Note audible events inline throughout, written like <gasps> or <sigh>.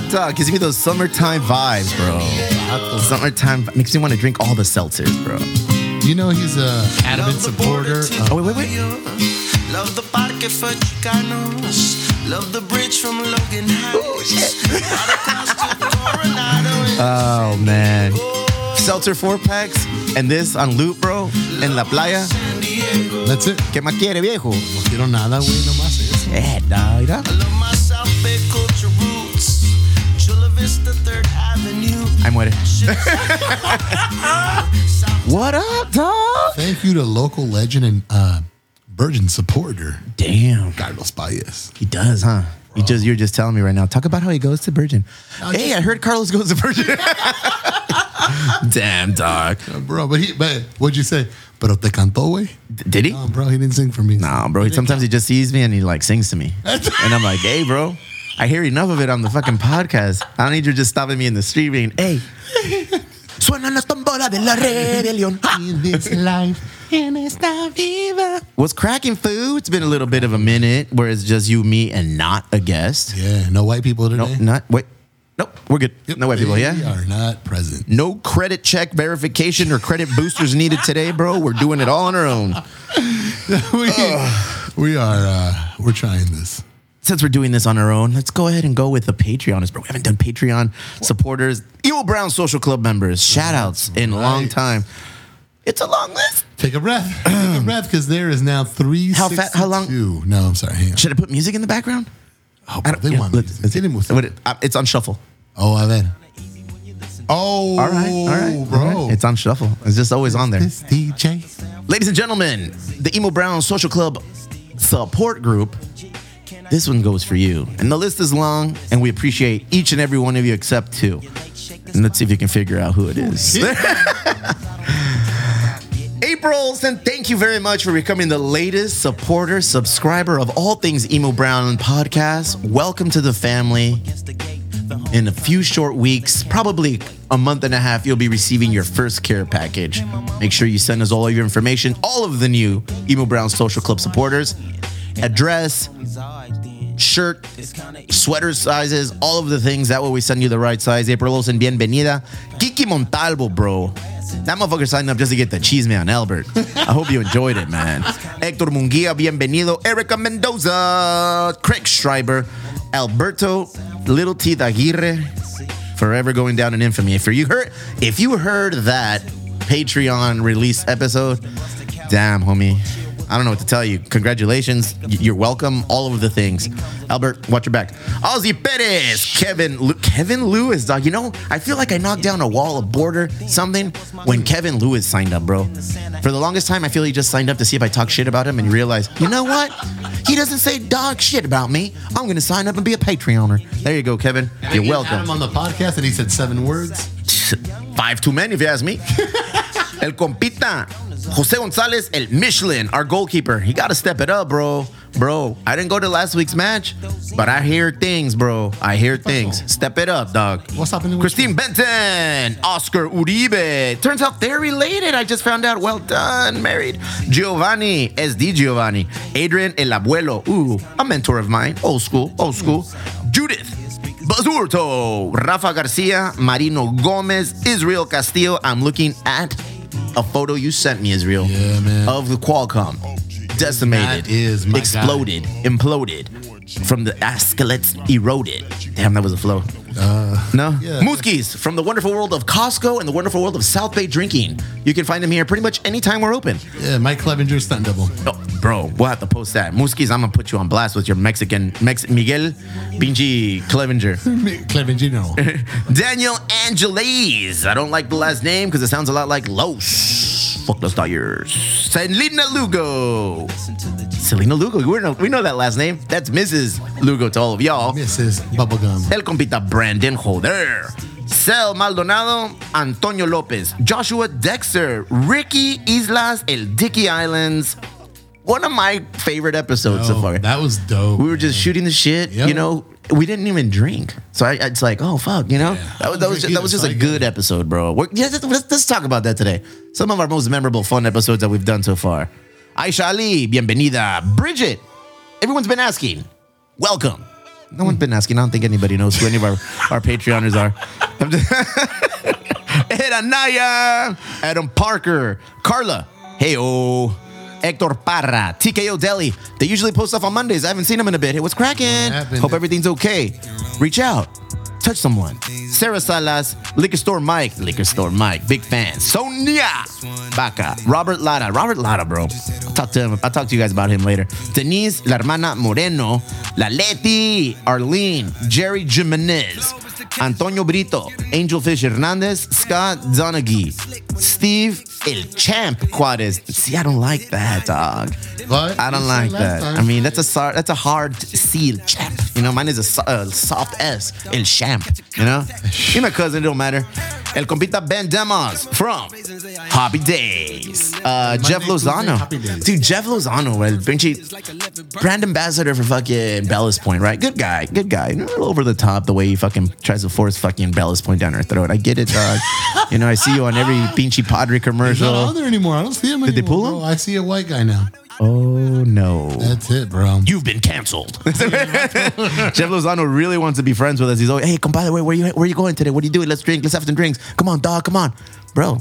Pishi rola, dog. Gives me those summertime vibes, bro. Summertime makes me want to drink all the seltzers, bro. You know he's a adamant Love the border supporter. of- Oh, wait, wait, wait. Love the parque for Chicanos. Love the bridge from Logan Heights. Ride across. <laughs> Oh man, seltzer four packs and this on loop, bro. En la playa. That's it. ¿Qué más quiere, viejo? No quiero nada, güey, nomás eso. Eh, dog, mira. Chula Vista, Third Avenue. Ay, <laughs> muere. What up, dog? Thank you to local legend and uh, Virgin supporter, Damn, Carlos Paez. he does, huh? You just you're just telling me right now. Talk about how he goes to Virgin. Hey, I heard Carlos goes to Virgin. <laughs> Damn, dog. Uh, bro, but he, but what'd you say? Pero te cantó, güey? Did he? No, bro, he didn't sing for me. Nah, bro. He, sometimes he just sees me and he like sings to me, <laughs> and I'm like, "Hey, bro, I hear enough of it on the fucking podcast. I don't need you just stopping me in the street being, hey, suena la tambora de la rebelión. In this life, in esta vida. What's cracking, food? It's been a little bit of a minute where it's just you, me, and not a guest. Yeah, no white people today. Nope, not wait. Nope, we're good. Yep, No white people. Yeah. are not present. No credit check verification or credit boosters needed today, bro. We're doing it all on our own. <laughs> we, we are, uh, we're trying this. Since we're doing this on our own, let's go ahead and go with the Patreoners, bro. We haven't done Patreon supporters, Emo Brown Social Club members, shout outs in a long Right. time. It's a long list. Take a breath. Take a <clears throat> breath because there is now three. How fa- how long- No, I'm sorry. Hang on. Should I put music in the background? Oh, I bro, don't- they yeah, want look, music. música. what it- uh, It's on shuffle. Oh, a ver. Oh, All right, all right, bro. all right. It's on shuffle. It's just always on there. This DJ. Ladies and gentlemen, the Emo Brown Social Club support group. This one goes for you. And the list is long, and we appreciate each and every one of you except two. And let's see if you can figure out who it is. <laughs> April, and thank you very much for becoming the latest supporter, subscriber of all things Emo Brown podcast. Welcome to the family. In a few short weeks, probably a month and a half, you'll be receiving your first care package. Make sure you send us all of your information, all of the new Emo Brown Social Club supporters, address, shirt, sweater sizes, all of the things. That way we send you the right size. April Olsen, bienvenida. Kiki Montalvo, bro. That motherfucker signed up just to get the cheese man, Albert. I hope you enjoyed it, man. Hector Munguia, bienvenido. Erica Mendoza, Craig Schreiber, Alberto, Little Teeth Aguirre, forever going down in infamy. If you heard, if you heard that Patreon release episode, damn, homie. I don't know what to tell you. Congratulations. You're welcome. All of the things. Albert, watch your back. Ozzy Perez, Kevin, Lu- Kevin Lewis, dog. You know, I feel like I knocked down a wall of border something when Kevin Lewis signed up, bro. For the longest time, I feel he just signed up to see if I talk shit about him and realize, you know what? He doesn't say dog shit about me. I'm gonna sign up and be a Patreoner. There you go, Kevin. You're welcome. him on the podcast and he said seven words. Five too many, if you ask me. <laughs> El compita, Jose Gonzalez, El Michelin, our goalkeeper. He got to step it up, bro. Bro, I didn't go to last week's match, but I hear things, bro. I hear things. Step it up, dog. What's happening with Christine Benton, Oscar Uribe. Turns out they're related. I just found out. Well done, married. Giovanni, SD Giovanni. Adrian El Abuelo. Ooh, a mentor of mine. Old school, old school. Judith. Basurto, Rafa Garcia, Marino Gomez, Israel Castillo. I'm looking at a photo you sent me, Israel, Yeah, man. of the Qualcomm. Decimated, That is my guy. exploded, imploded, from the skeleton eroded. Damn, that was a flow. Uh, no? yeah. Mooskies from the wonderful world of Costco and the wonderful world of South Bay Drinking. You can find them here pretty much anytime we're open. Yeah, Mike Clevinger stunt double. Oh, bro, we'll have to post that. Mooskies, I'm gonna put you on blast with your Mexican Mex Miguel Pinchi Clevinger. <laughs> Clevinger. no. <laughs> Daniel Angeles. I don't like the last name because it sounds a lot like Los. Fuck those yours. Selena Lugo. Selena Lugo. We know, we know that last name. That's Mrs. Lugo to all of y'all. Mrs. Bubblegum. El compita Brandon Holder. Cel Maldonado, Antonio Lopez, Joshua Dexter, Ricky Islas, El Dicky Islands. One of my favorite episodes so far. that was dope. We were just shooting the shit, Yep. you know. we didn't even drink. So I, it's like, oh fuck, you know, that, was, that was just, that was just a good episode, bro. We're, yeah, let's, let's talk about that today. Some of our most memorable, fun episodes that we've done so far. Aisha Ali, bienvenida. Bridget, everyone's been asking. Welcome. No one's been asking. I don't think anybody knows who any of our, our Patreoners are. I'm Ed Anaya, Adam Parker, Carla, hey oh, Hector Parra, TKO Deli. They usually post stuff on Mondays. I haven't seen them in a bit. Hey, what's cracking? happened? Hope everything's okay. Reach out, touch someone. Sarah Salas, Liquor Store Mike, Liquor Store Mike, big fan. Sonia Baca, Robert Lara, Robert Lara, bro. I'll talk to him. I'll talk to you guys about him later. Denise, La Hermana Moreno, La Leti, Arlene, Jerry Jimenez. Antonio Brito, Angel Fish Hernandez, Scott Donaghy, Steve El Champ Juarez. See, I don't like that, dog. But I don't you like that. time. I mean, that's a that's a hard seal. champ. You know, mine is a, uh, soft S, El Champ. You know, you my cousin, it don't matter. El compita Ben Demos from Hobby Days. Uh, Jeff Lozano, Happy dude. Jeff Lozano, well, pinche brand ambassador for fucking Ballast Point, right? Good guy, good guy. A little over the top the way he fucking tries to force fucking Ballast Point down her throat. I get it, dog. <laughs> you know, I see you on every pinche Padre commercial. He's not on there anymore. I don't see him Did they pull him? bro. I see a white guy now. Oh no. That's it, bro. You've been canceled. <laughs> Jeff Lozano really wants to be friends with us. He's always, hey, come by the way, where you where you going today? What are you doing? Let's drink. Let's have some drinks. Come on, dog. Come on, bro.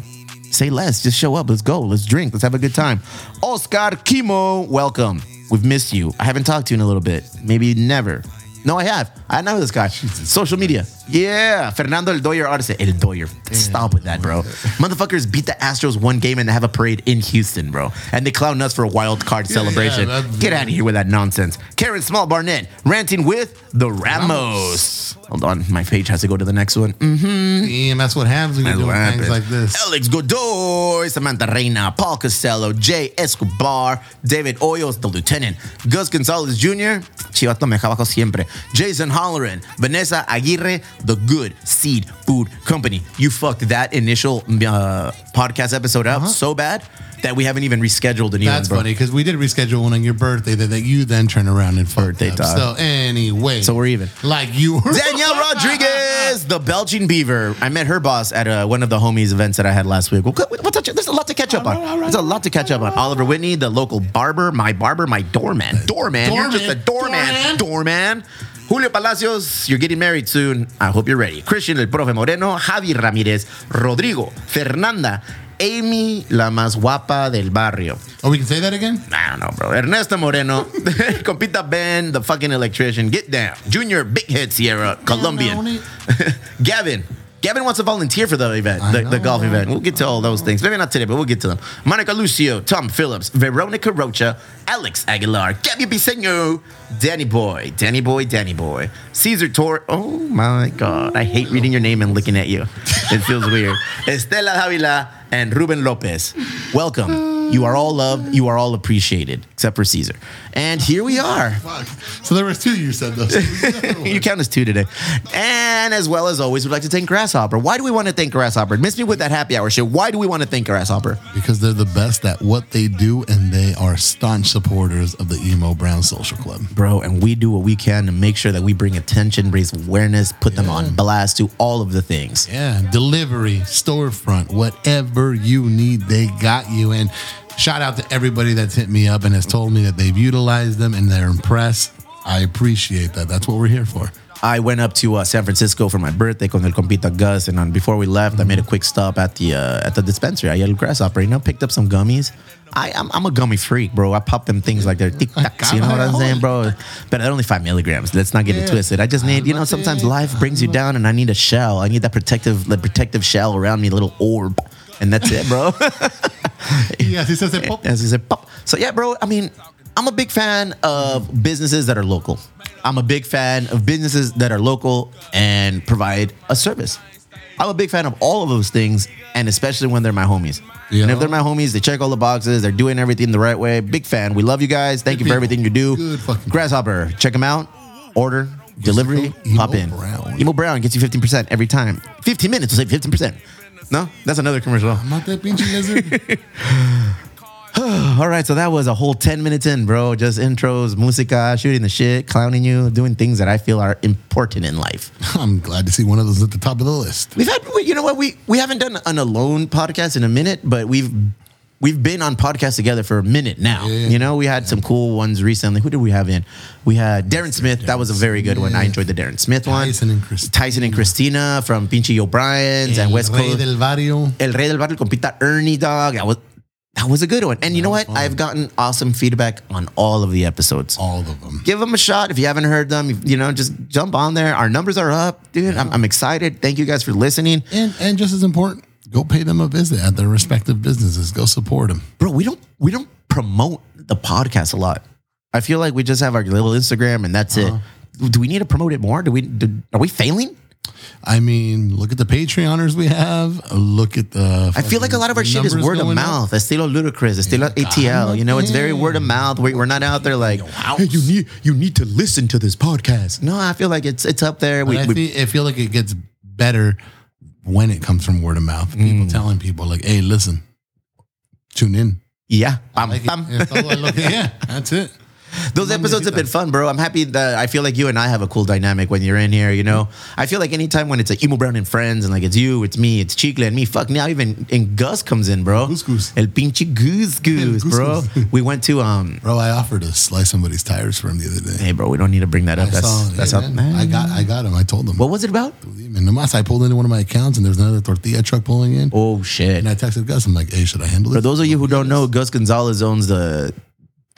Say less. Just show up. Let's go. Let's drink. Let's have a good time. Oscar Kimo, welcome. We've missed you. I haven't talked to you in a little bit. Maybe never. No, I have. I know this guy. Social media. Yeah. Fernando El Doyer Arce. El Doyer. Stop with that, bro. Motherfuckers beat the Astros one game and they have a parade in Houston, bro. And they clown us for a wild card celebration. that's- Get out of here with that nonsense. Karen Small Barnett ranting with the Ramos. Hold on. My page has to go to the next one. Mm, hmm. Damn, that's what happens when you're that's doing what things happens. like this. Alex Godoy, Samantha Reina, Paul Costello, Jay Escobar, David Hoyos, the lieutenant, Gus Gonzalez Jr., Chivato me abajo siempre, Jason Holleran, Vanessa Aguirre, the Good Seed Food Company. You fucked that initial uh, podcast episode up so bad that we haven't even rescheduled a new Uh-huh. That's one, bro. funny because we did reschedule one on your birthday that, that you then turned around and fucked Birthday up. time. So anyway, So we're even. like you were. Danielle <laughs> Rodriguez, the Belgian Beaver. I met her boss at uh, one of the homies events that I had last week. We'll, we'll there's a lot to catch up on. There's a lot to catch up on. Oliver Whitney, the local barber, my barber, my doorman. Doorman, you're just a doorman. Doorman. Julio Palacios, you're getting married soon. I hope you're ready. Christian, el profe Moreno, Javi Ramírez, Rodrigo, Fernanda, Amy, la más guapa del barrio. Oh, we can say that again? I don't know, bro. Ernesto Moreno, <laughs> Compita Ben, the fucking electrician. Get down. Junior Big Head Sierra, Colombian. <laughs> Gavin. Gavin wants to volunteer for the event, the, the golf event. We'll get to all those things. Maybe not today, but we'll get to them. Monica Lucio, Tom Phillips, Veronica Rocha, Alex Aguilar, Gabby Biseño, Danny Boy, Danny Boy, Danny Boy, Caesar Tor. Oh my God. I hate reading your name and looking at you. It feels weird. <laughs> Estela Davila and Ruben Lopez. Welcome. You are all loved. You are all appreciated, except for Caesar. And here we are. Fuck. So there was two you said those. <laughs> you count as two today. And as well as always, we'd like to thank Grasshopper. Why do we want to thank Grasshopper? Miss me with that happy hour shit. Why do we want to thank Grasshopper? because they're the best at what they do and they are staunch supporters of the Emo Brown Social Club. Bro, and we do what we can to make sure that we bring attention, raise awareness, put them on blast, do all of the things. Yeah, delivery, storefront, whatever you need, they got you. And shout out to everybody that's hit me up and has told me that they've utilized them and they're impressed. I appreciate that. That's what we're here for. I went up to uh, San Francisco for my birthday con el compita Gus, and on, before we left, I made a quick stop at the uh, at the dispensary. I yelled Grasshopper, you know, picked up some gummies. I, I'm, I'm a gummy freak, bro. I pop them things like they're tic tacs, you know what I'm saying, bro? But they're only five milligrams. Let's not get it twisted. I just need, you know, sometimes life brings you down, and I need a shell. I need that protective, the protective shell around me, a little orb, and that's it, bro. Yes, he says it. Pop. As he said, pop. So yeah, bro. I mean, I'm a big fan of businesses that are local. I'm a big fan of businesses that are local and provide a service. I'm a big fan of all of those things, and especially when they're my homies. Yeah. And if they're my homies, they check all the boxes. They're doing everything the right way. Big fan. We love you guys. Thank Good you for people. everything you do. Good fucking Grasshopper, check them out. Order, delivery, Emo pop in. Brown. Emo Brown gets you 15% every time. 15 minutes to save 15%. No, that's another commercial. I'm not that pinchy lizard. <laughs> <sighs> All right, so that was a whole 10 minutes in, bro. Just intros, musica, shooting the shit, clowning you, doing things that I feel are important in life. <laughs> I'm glad to see one of those at the top of the list. We've had, we- you know what, we we haven't done an alone podcast in a minute, but we've we've been on podcasts together for a minute now. Yeah. You know, we had some cool ones recently. Who did we have in? We had Darren Smith. that was a very good one. I enjoyed the Darren Smith one. Tyson and Christina. Tyson and Christina from Pinchy O'Brien's and El West Rey Coast. del Barrio. El Rey del Barrio compita Ernie Dog. That was that was a good one. And you know what? fun. I've gotten awesome feedback on all of the episodes. All of them. Give them a shot if you haven't heard them. You know, just jump on there. Our numbers are up, dude. I'm, I'm excited. Thank you guys for listening, And and just as important, go pay them a visit at their respective businesses. Go support them. bro. We don't we don't promote the podcast a lot. I feel like we just have our little Instagram and that's it. Uh-huh. Do we need to promote it more? Do we? Do, are we failing? I mean, look at the Patreoners we have. Look at the. I feel like a lot of our shit is word of going up. mouth. Estilo Ludacris, estilo ATL. You know, it's very word of mouth. We- We're not out there like, hey, you need you need to listen to this podcast. No, I feel like it's it's up there. We, I, we- feel, I feel like it gets better when it comes from word of mouth. People Mm. telling people like, "Hey, listen, tune in." yeah, Pam, Like, pam. it's all I look at. yeah, that's it. Those episodes have been fun, bro. I'm happy that I feel like you and I have a cool dynamic when you're in here. You know, I feel like anytime when it's like Emo Brown and friends, and like it's you, it's me, it's Chicle and me. Fuck now, even and Gus comes in, bro. Goose Goose. El pinche goose goose, Goose bro. Goose. <laughs> we went to um. Bro, I offered to slice somebody's tires for him the other day. Hey, bro, we don't need to bring that up. I That's saw, that's yeah, how. man, I got I got him. I told him. What was it about? And Namas, I pulled into one of my accounts and there's another tortilla truck pulling in. Oh shit. And I texted Gus. I'm like, hey, should I handle it? For those of you who don't know, Gus Gonzalez owns the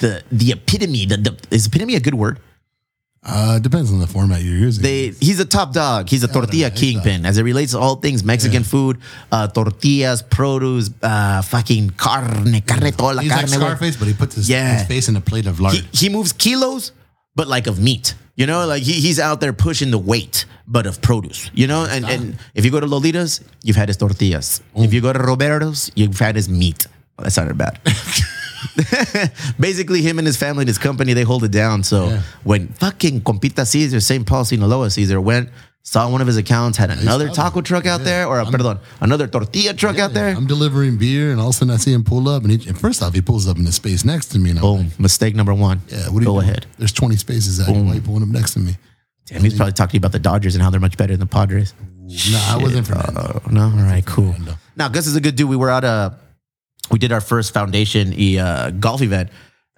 the the epitome. The, the is epitome a good word? Uh, depends on the format you're using. They he's a top dog. He's a tortilla nice kingpin as it relates to all things Mexican food, uh, tortillas, produce, uh, fucking carne, carne, toda la He's carne. like. Scarface, but he puts his, Yeah. his face in a plate of lard. He, he moves kilos, but like of meat. You know, like he, he's out there pushing the weight, but of produce. You know, and, and if you go to Lolitas, you've had his tortillas. If you go to Roberto's, you've had his meat. Well, that sounded bad. <laughs> <laughs> Basically, him and his family and his company, they hold it down. So Yeah. when fucking Compita Caesar, St. Paul, Sinaloa Caesar went, saw one of his accounts, had another taco truck out Yeah. there, or a, perdón, another tortilla truck out there. I'm delivering beer, and all of a sudden I see him pull up, and, he, and first off, he pulls up in the space next to me, and I'm like, Boom, mistake number one. "Yeah, what are you Go doing? ahead. There's 20 spaces out here. Why are you pulling up next to me?" Damn, he's probably talking about the Dodgers and how they're much better than the Padres. No, I wasn't. Oh, no, all right, cool. Fernando. Now, Gus is a good dude. We were out uh we did our first foundation uh, golf event.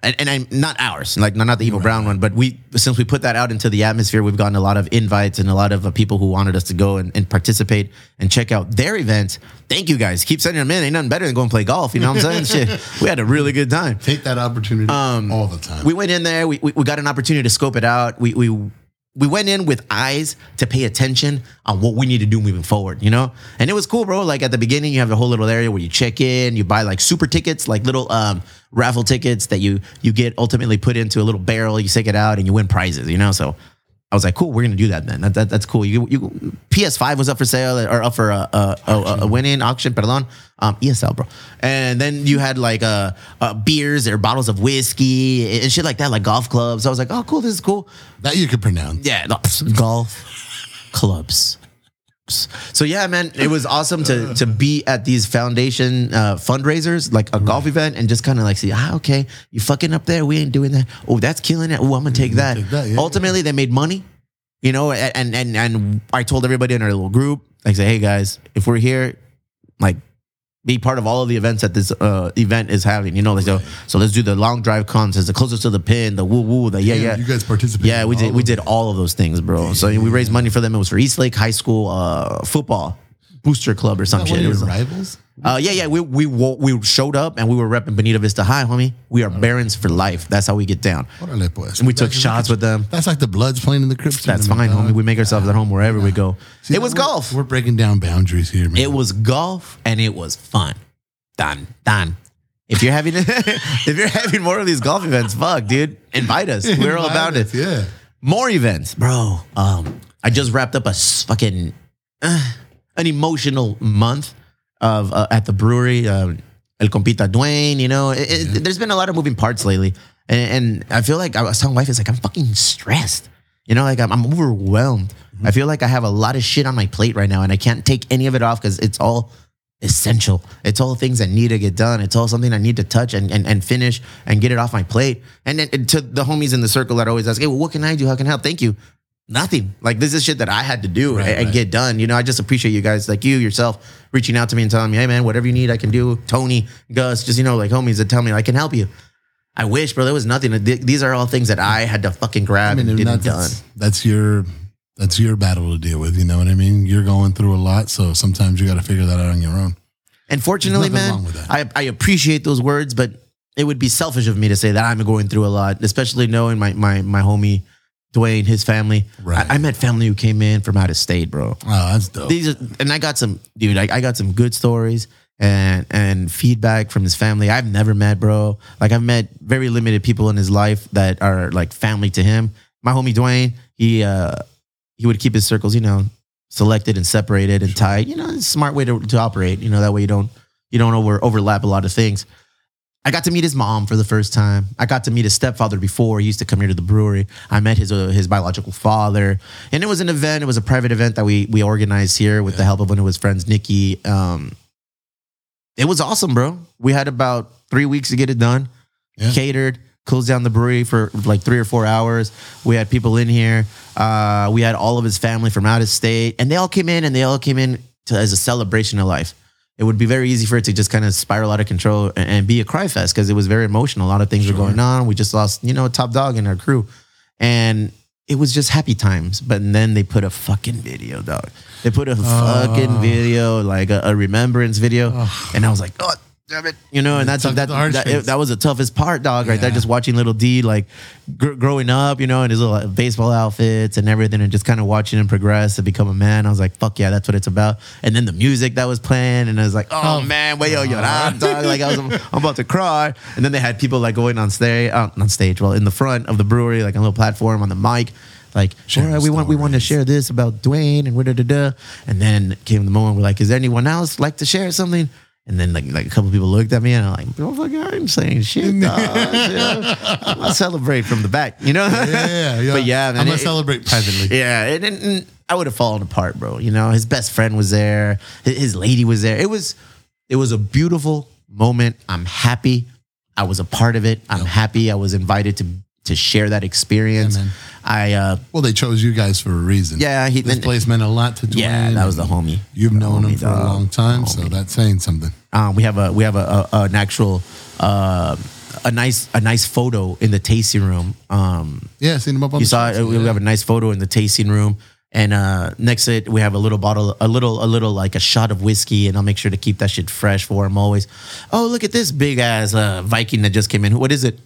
And, and I'm not ours, like not the Emo Brown one, but we since we put that out into the atmosphere, we've gotten a lot of invites and a lot of uh, people who wanted us to go and, and participate and check out their events. Thank you guys. Keep sending them in. Ain't nothing better than going play golf. You know what I'm saying? <laughs> Shit, we had a really good time. Take that opportunity all the time. Um, We went in there. We, we, we got an opportunity to scope it out. We, we we went in with eyes to pay attention on what we need to do moving forward, you know? And it was cool, bro. Like at the beginning, you have the whole little area where you check in, you buy like super tickets, like little um, raffle tickets that you you get ultimately put into a little barrel, you take it out and you win prizes, you know? So I was like, cool, we're gonna do that then. That, that, that's cool. You, you PS5 was up for sale or up for a, a, a, a winning auction, perdón, um, ESL, bro. And then you had like uh, uh, beers or bottles of whiskey and shit like that, like golf clubs. I was like, oh, cool, this is cool. that you could pronounce. Yeah, no, golf clubs. So yeah, man, it was awesome to to be at these foundation uh, fundraisers, like a golf event, and just kind of like see, ah, okay, you fucking up there, we ain't doing that. Oh, that's killing it. Oh, I'm gonna take that. take that, yeah, Ultimately, they made money, you know, and and and I told everybody in our little group, like, say, hey guys, if we're here, like. Be part of all of the events that this uh, event is having, you know. Like so, so let's do the long drive contest, the closest to the pin, the woo woo, the yeah, yeah. You guys participated. Yeah, we did. We did all of those things, bro. So we raised money for them. It was for East Lake High School uh, football booster club or some shit. It was, rivals? Uh, yeah, yeah. We we we showed up and we were repping Bonita Vista High, homie. We are Barons for life. That's how we get down. Pues. And we took That's- shots with them. That's like the Bloods playing in the Crips. That's fine, homie. We make ourselves at home wherever we go. See, it was we're- golf. We're breaking down boundaries here, man. It was golf and it was fun. Done, done. If you're having <laughs> if you're having more of these golf events, fuck, dude, invite us. We're all about it. Yeah. more events, bro. Um, I just wrapped up a fucking uh, an emotional month of uh, at the brewery. Uh, El Compita Dwayne, you know, it, it- there's been a lot of moving parts lately, and, and I feel like I was telling my wife, it's like I'm fucking stressed. You know, like I'm, I'm overwhelmed. I feel like I have a lot of shit on my plate right now, and I can't take any of it off because it's all essential. It's all things that need to get done. It's all something I need to touch and, and, and finish and get it off my plate. And then and to the homies in the circle that always ask, hey, well, what can I do? How can I help? Thank you. Nothing. Like this is shit that I had to do Right, and, right. get done. You know, I just appreciate you guys, like you yourself, reaching out to me and telling me, hey man, whatever you need, I can do. Tony, Gus, just you know, like homies that tell me I can help you. I wish, bro. There was nothing. These are all things that I had to fucking grab and and didn't that's, done. that's, your that's your battle to deal with. You know what I mean? You're going through a lot, so sometimes you got to figure that out on your own. And fortunately, man, wrong with that. I, I appreciate those words, but it would be selfish of me to say that I'm going through a lot, especially knowing my my my homie Dwayne, his family. Right. I, I met family who came in from out of state, bro. Oh, that's dope. These are, and I got some, dude. I, I got some good stories and and feedback from his family. I've never met, bro. Like I've met very limited people in his life that are like family to him. My homie Dwayne, he uh he would keep his circles, you know, selected and separated and tight. You know, it's a smart way to, to operate. You know, that way you don't you don't over overlap a lot of things. I got to meet his mom for the first time. I got to meet his stepfather before. He used to come here to the brewery. I met his uh, his biological father, and it was an event. It was a private event that we we organized here with the help of one of his friends, Nikki. Um, it was awesome, bro. We had about three weeks to get it done. Yeah. Catered, closed down the brewery for like three or four hours. We had people in here. Uh, we had all of his family from out of state, and they all came in, and they all came in to, as a celebration of life. It would be very easy for it to just kind of spiral out of control and, and be a cry fest because it was very emotional. A lot of things were going on. We just lost, you know, a top dog in our crew, and it was just happy times. But then they put a fucking video, dog. They put a uh. fucking video, like a, a remembrance video, and I was like, oh. Damn it, you know, and that's Tugged that, that, heartstrings. that was the toughest part, dog, right there. Just watching little D like gr- growing up, you know, in his little uh, baseball outfits and everything, and just kind of watching him progress to become a man. I was like, fuck yeah, that's what it's about. And then the music that was playing, and I was like, oh, man, way yo llorar, dog. Like I was, I'm about to cry. And then they had people like going on stage, uh, on stage, well, in the front of the brewery, like on a little platform on the mic. Like, Sharing all right, we want we want to share this about Dwayne and da da da. And then came the moment we're like, is there anyone else like to share something? And then like like a couple people looked at me and I'm like, bro, fuck, I ain't saying shit. <laughs> Dog. I'm gonna celebrate from the back, you know? yeah, yeah, yeah. <laughs> But yeah, man, I'm gonna it- celebrate privately. Yeah, and, and, and I would have fallen apart, bro. You know, his best friend was there, his, his lady was there. It was it was a beautiful moment. I'm happy. I was a part of it. I'm happy. I was invited to to share that experience. I uh Well, they chose you guys for a reason. yeah, he This then- place meant a lot to Dwayne. yeah, that was the homie. You've The known him homie, for a long time, so that's saying something. Um, we have a we have a, a an actual uh, a nice a nice photo in the tasting room. Um, Yeah, seen him up on you the saw it. streets, We have a nice photo in the tasting room, and uh, next to it we have a little bottle, a little a little like a shot of whiskey, and I'll make sure to keep that shit fresh for him always. Oh, look at this big ass uh, Viking that just came in. What is it?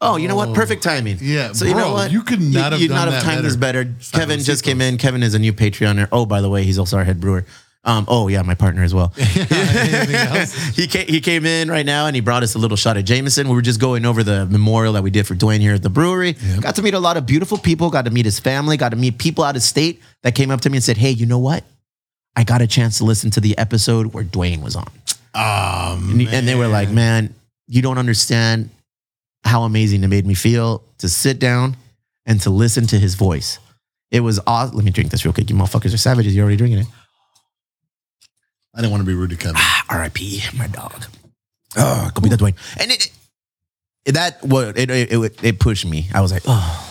Oh, you know what? Perfect timing. Yeah, So you know what? you could not have you done not that timed this better. Kevin just came in. Kevin is a new Patreoner. Oh, by the way, he's also our head brewer. Um, oh yeah, my partner as well. <laughs> Anything else? <laughs> he came, he came in right now and he brought us a little shot of Jameson. We were just going over the memorial that we did for Dwayne here at the brewery. Got to meet a lot of beautiful people. Got to meet his family. Got to meet people out of state that came up to me and said, "Hey, you know what? I got a chance to listen to the episode where Dwayne was on." Oh, And, and they were like, "Man, you don't understand how amazing it made me feel to sit down and to listen to his voice. It was awesome. Let me drink this real quick. You motherfuckers are savages. You're already drinking it. I didn't want to be rude to Kevin. R.I.P. My dog. Oh, go be that Dwayne. And it, it that what it, it it it pushed me. I was like, oh.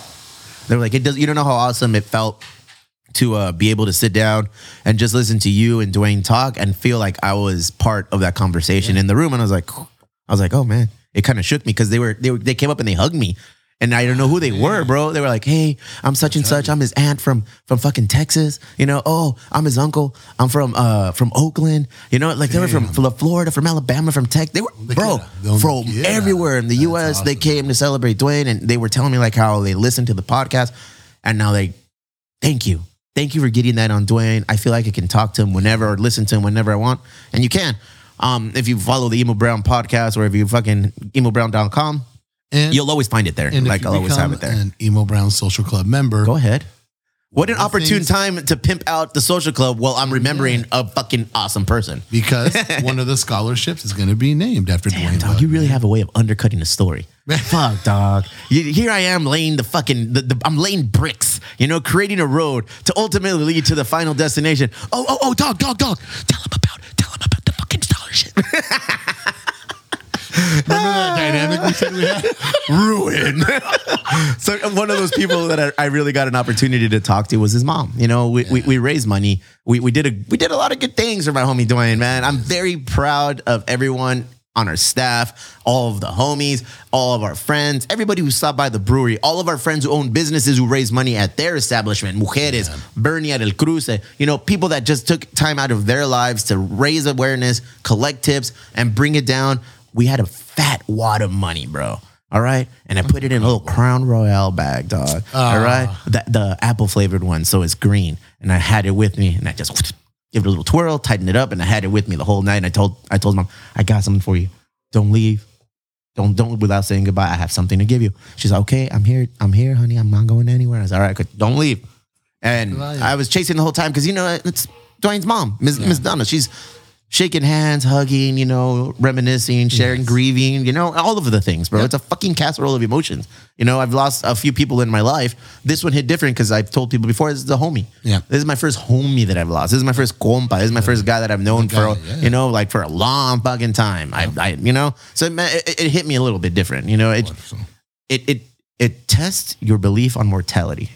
They were like, it does. You don't know how awesome it felt to uh, be able to sit down and just listen to you and Dwayne talk and feel like I was part of that conversation in the room. And I was like, I was like, oh man, it kind of shook me because they were they were, they came up and they hugged me. And I don't know who they were, bro. They were like, "Hey, I'm such and such. I'm his aunt from from fucking Texas. You know, oh, I'm his uncle. I'm from uh from Oakland. You know, like they were from Fl- Florida, from Alabama, from Tech. They were, bro, they'll- from yeah. everywhere in the That's U.S. They awesome. came to celebrate Dwayne, and they were telling me like how they listened to the podcast, and now they, thank you, thank you for getting that on Dwayne. I feel like I can talk to him whenever or listen to him whenever I want, and you can. Um, if you follow the Emo Brown podcast or if you fucking emobrown.com, And, you'll always find it there. and Like I'll always have it there. An Emo Brown Social Club member. Go ahead. What an opportune things- time to pimp out the social club while I'm remembering a fucking awesome person. because <laughs> one of the scholarships is going to be named after Dwayne. Dog, you really have a way of undercutting the story. <laughs> Fuck, dog. You- Here I am laying the fucking, the, the, I'm laying bricks, you know, creating a road to ultimately lead to the final destination. Oh, oh, oh, dog, dog, dog. Tell him about, tell him about action. <laughs> Remember that dynamic we said we had? Ruin. <laughs> so uh, one of those people that I, I really got an opportunity to talk to was his mom. You know, we, yeah. we, we, raised money. We, we did a we did a lot of good things for my homie Dwayne, man. I'm very proud of everyone on our staff, all of the homies, all of our friends, everybody who stopped by the brewery, all of our friends who own businesses who raise money at their establishment, Mujeres, Bernie at El Cruce, you know, people that just took time out of their lives to raise awareness, collect tips, and bring it down. We had a fat wad of money, bro. All right. And I put it in a little Crown Royal bag, dog. All right. Ah. The, the apple flavored one. So it's green. And I had it with me and I just give it a little twirl, tighten it up. And I had it with me the whole night. And I told, I told mom, I got something for you. Don't leave. Don't, don't without saying goodbye. I have something to give you. She's like, okay, I'm here. I'm here, honey. I'm not going anywhere. I was all right. Good. Don't leave. And I was chasing the whole time because, you know, it's Dwayne's mom, Miss, Miss Donna. She's, shaking hands, hugging, you know, reminiscing, sharing, grieving, you know, all of the things, bro. It's a fucking casserole of emotions. You know, I've lost a few people in my life. This one hit different because I've told people before, this is a homie. Yeah. This is my first homie that I've lost. This is my first compa. This is my first guy that I've known for, yeah. you know, like for a long fucking time. I, I you know, so it, it, it hit me a little bit different. You know, it, it, it, it tests your belief on mortality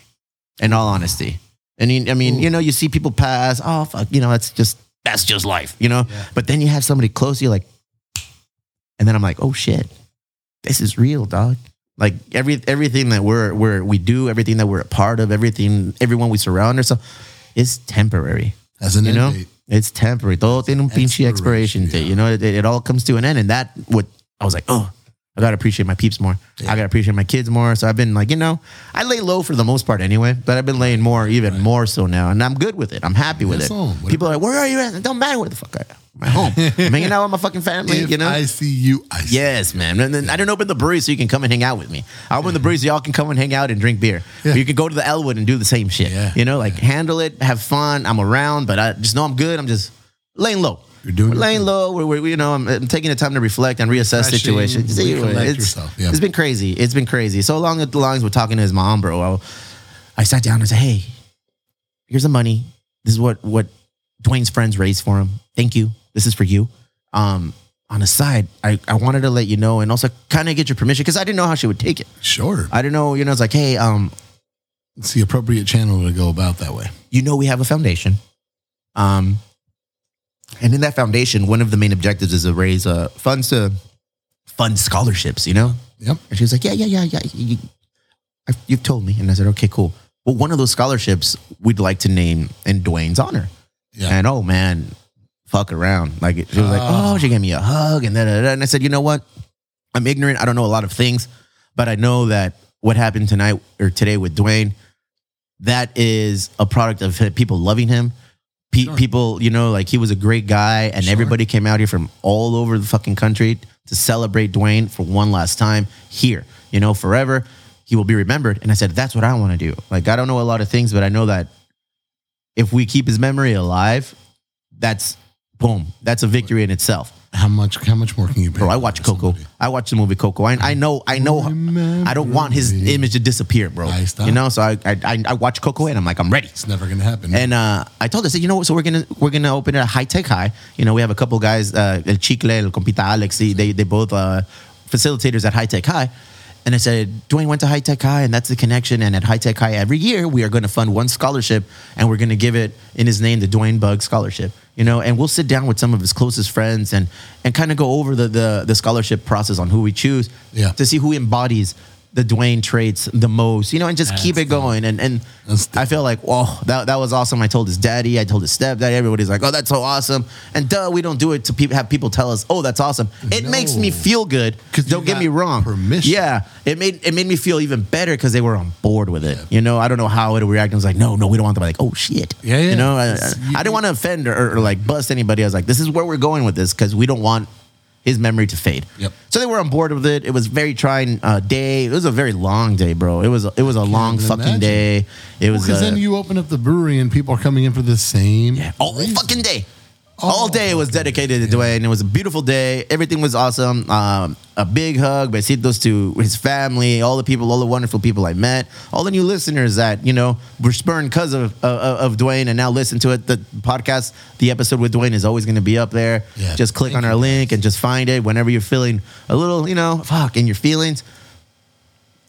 in all honesty. And you- I mean, you know, you see people pass, oh, fuck, you know, that's just, that's just life, you know? Yeah. But then you have somebody close to you, like, and then I'm like, oh shit, this is real, dog. Like every everything that we're we're we do, everything that we're a part of, everything, everyone we surround ourselves is temporary. As an You know, inmate. it's temporary. Todo tiene un pinche expiration Expiration, date. yeah. You know, it, it all comes to an end, and that what I was like, oh, I gotta appreciate my peeps more. I gotta appreciate my kids more. So I've been like, you know, I lay low for the most part anyway, but I've been laying more, even more so now, and I'm good with it. I'm happy with Yes, it. oh, People are like, where are you at? It don't matter where the fuck I am. I'm at home. <laughs> I'm hanging out with my fucking family. If you know, I see you, I see Yes, man. And then I didn't open the brewery so you can come and hang out with me. I open the brewery so y'all can come and hang out and drink beer. Yeah. Or you can go to the Elwood and do the same shit. Yeah. You know, like handle it, have fun. I'm around, but I just know I'm good. I'm just laying low. You're doing We're laying thing. low. We're, we're- you know, I'm, I'm taking the time to reflect and reassess Refreshing, situations. See, it's, yourself, yeah. it's been crazy. It's been crazy. So along the lines with talking to his mom, bro, I, I sat down and said, "Hey, here's the money. This is what what Dwayne's friends raised for him. Thank you. This is for you." Um, on a side, I, I wanted to let you know and also kind of get your permission because I didn't know how she would take it. Sure. I didn't know, you know, it's like, hey, um, It's the appropriate channel to go about that way. you know, we have a foundation. Um, and in that foundation, one of the main objectives is to raise uh, funds to fund scholarships, you know? Yep. And she was like, yeah, yeah, yeah, yeah. You, I, you've told me. And I said, okay, cool. Well, one of those scholarships we'd like to name in Dwayne's honor. Yeah. And oh man, fuck around. Like she was like, oh, she gave me a hug and da, da, da. and I said, you know what? I'm ignorant. I don't know a lot of things, but I know that what happened tonight or today with Dwayne, that is a product of people loving him. Pe- People, you know, like he was a great guy, and Sure. everybody came out here from all over the fucking country to celebrate Dwayne for one last time here. You know, forever he will be remembered. And I said, that's what I want to do. Like I don't know a lot of things, but I know that if we keep his memory alive, that's boom. That's a victory in itself. How much? How much more can you pay? Bro, I watch Coco. somebody? I watch the movie Coco. I, I know, I know, I don't want his me. image to disappear, bro. You know, so I, I, I, watch Coco and I'm like, I'm ready. It's never going to happen. And uh, I told her, I said, you know what? So we're gonna we're gonna open it at High Tech High. You know, we have a couple guys, uh, El Chicle, El Compita Alex. They they, they both uh, facilitators at High Tech High. And I said, Dwayne went to High Tech High, and that's the connection. And at High Tech High, every year we are going to fund one scholarship, and we're going to give it in his name the Dwayne Bug Scholarship. You know, and we'll sit down with some of his closest friends and and kind of go over the, the the scholarship process on who we choose Yeah. to see who embodies the Dwayne traits the most. You know, and just keep it going. And and I feel like, whoa, that, that was awesome. I told his daddy, I told his stepdad, everybody's like, oh, that's so awesome. And duh, we don't do it to pe- have people tell us, oh, that's awesome. It No. makes me feel good. 'Cause you Don't get me wrong. permission. Yeah. It made it made me feel even better because they were on board with it. You know, I don't know how it would react. I was like, no, no, we don't want them. Like, oh shit. Yeah, yeah. You know, I, I, I didn't want to offend or, or like bust anybody. I was like, this is where we're going with this because we don't want his memory to fade. Yep. So they were on board with it. It was very trying uh, day. It was a very long day, bro. It was it was a long fucking imagine. day. It was Because then you open up the brewery and people are coming in for the same. yeah, all fucking day. All day it was dedicated to Dwayne. It was a beautiful day. Everything was awesome. Um, a big hug, besitos to his family, all the people, all the wonderful people I met, all the new listeners that you know were spurned because of, of of Dwayne and now listen to it. The podcast, the episode with Dwayne is always going to be up there. Yeah. Just click on our link and just find it whenever you're feeling a little, you know, fuck in your feelings.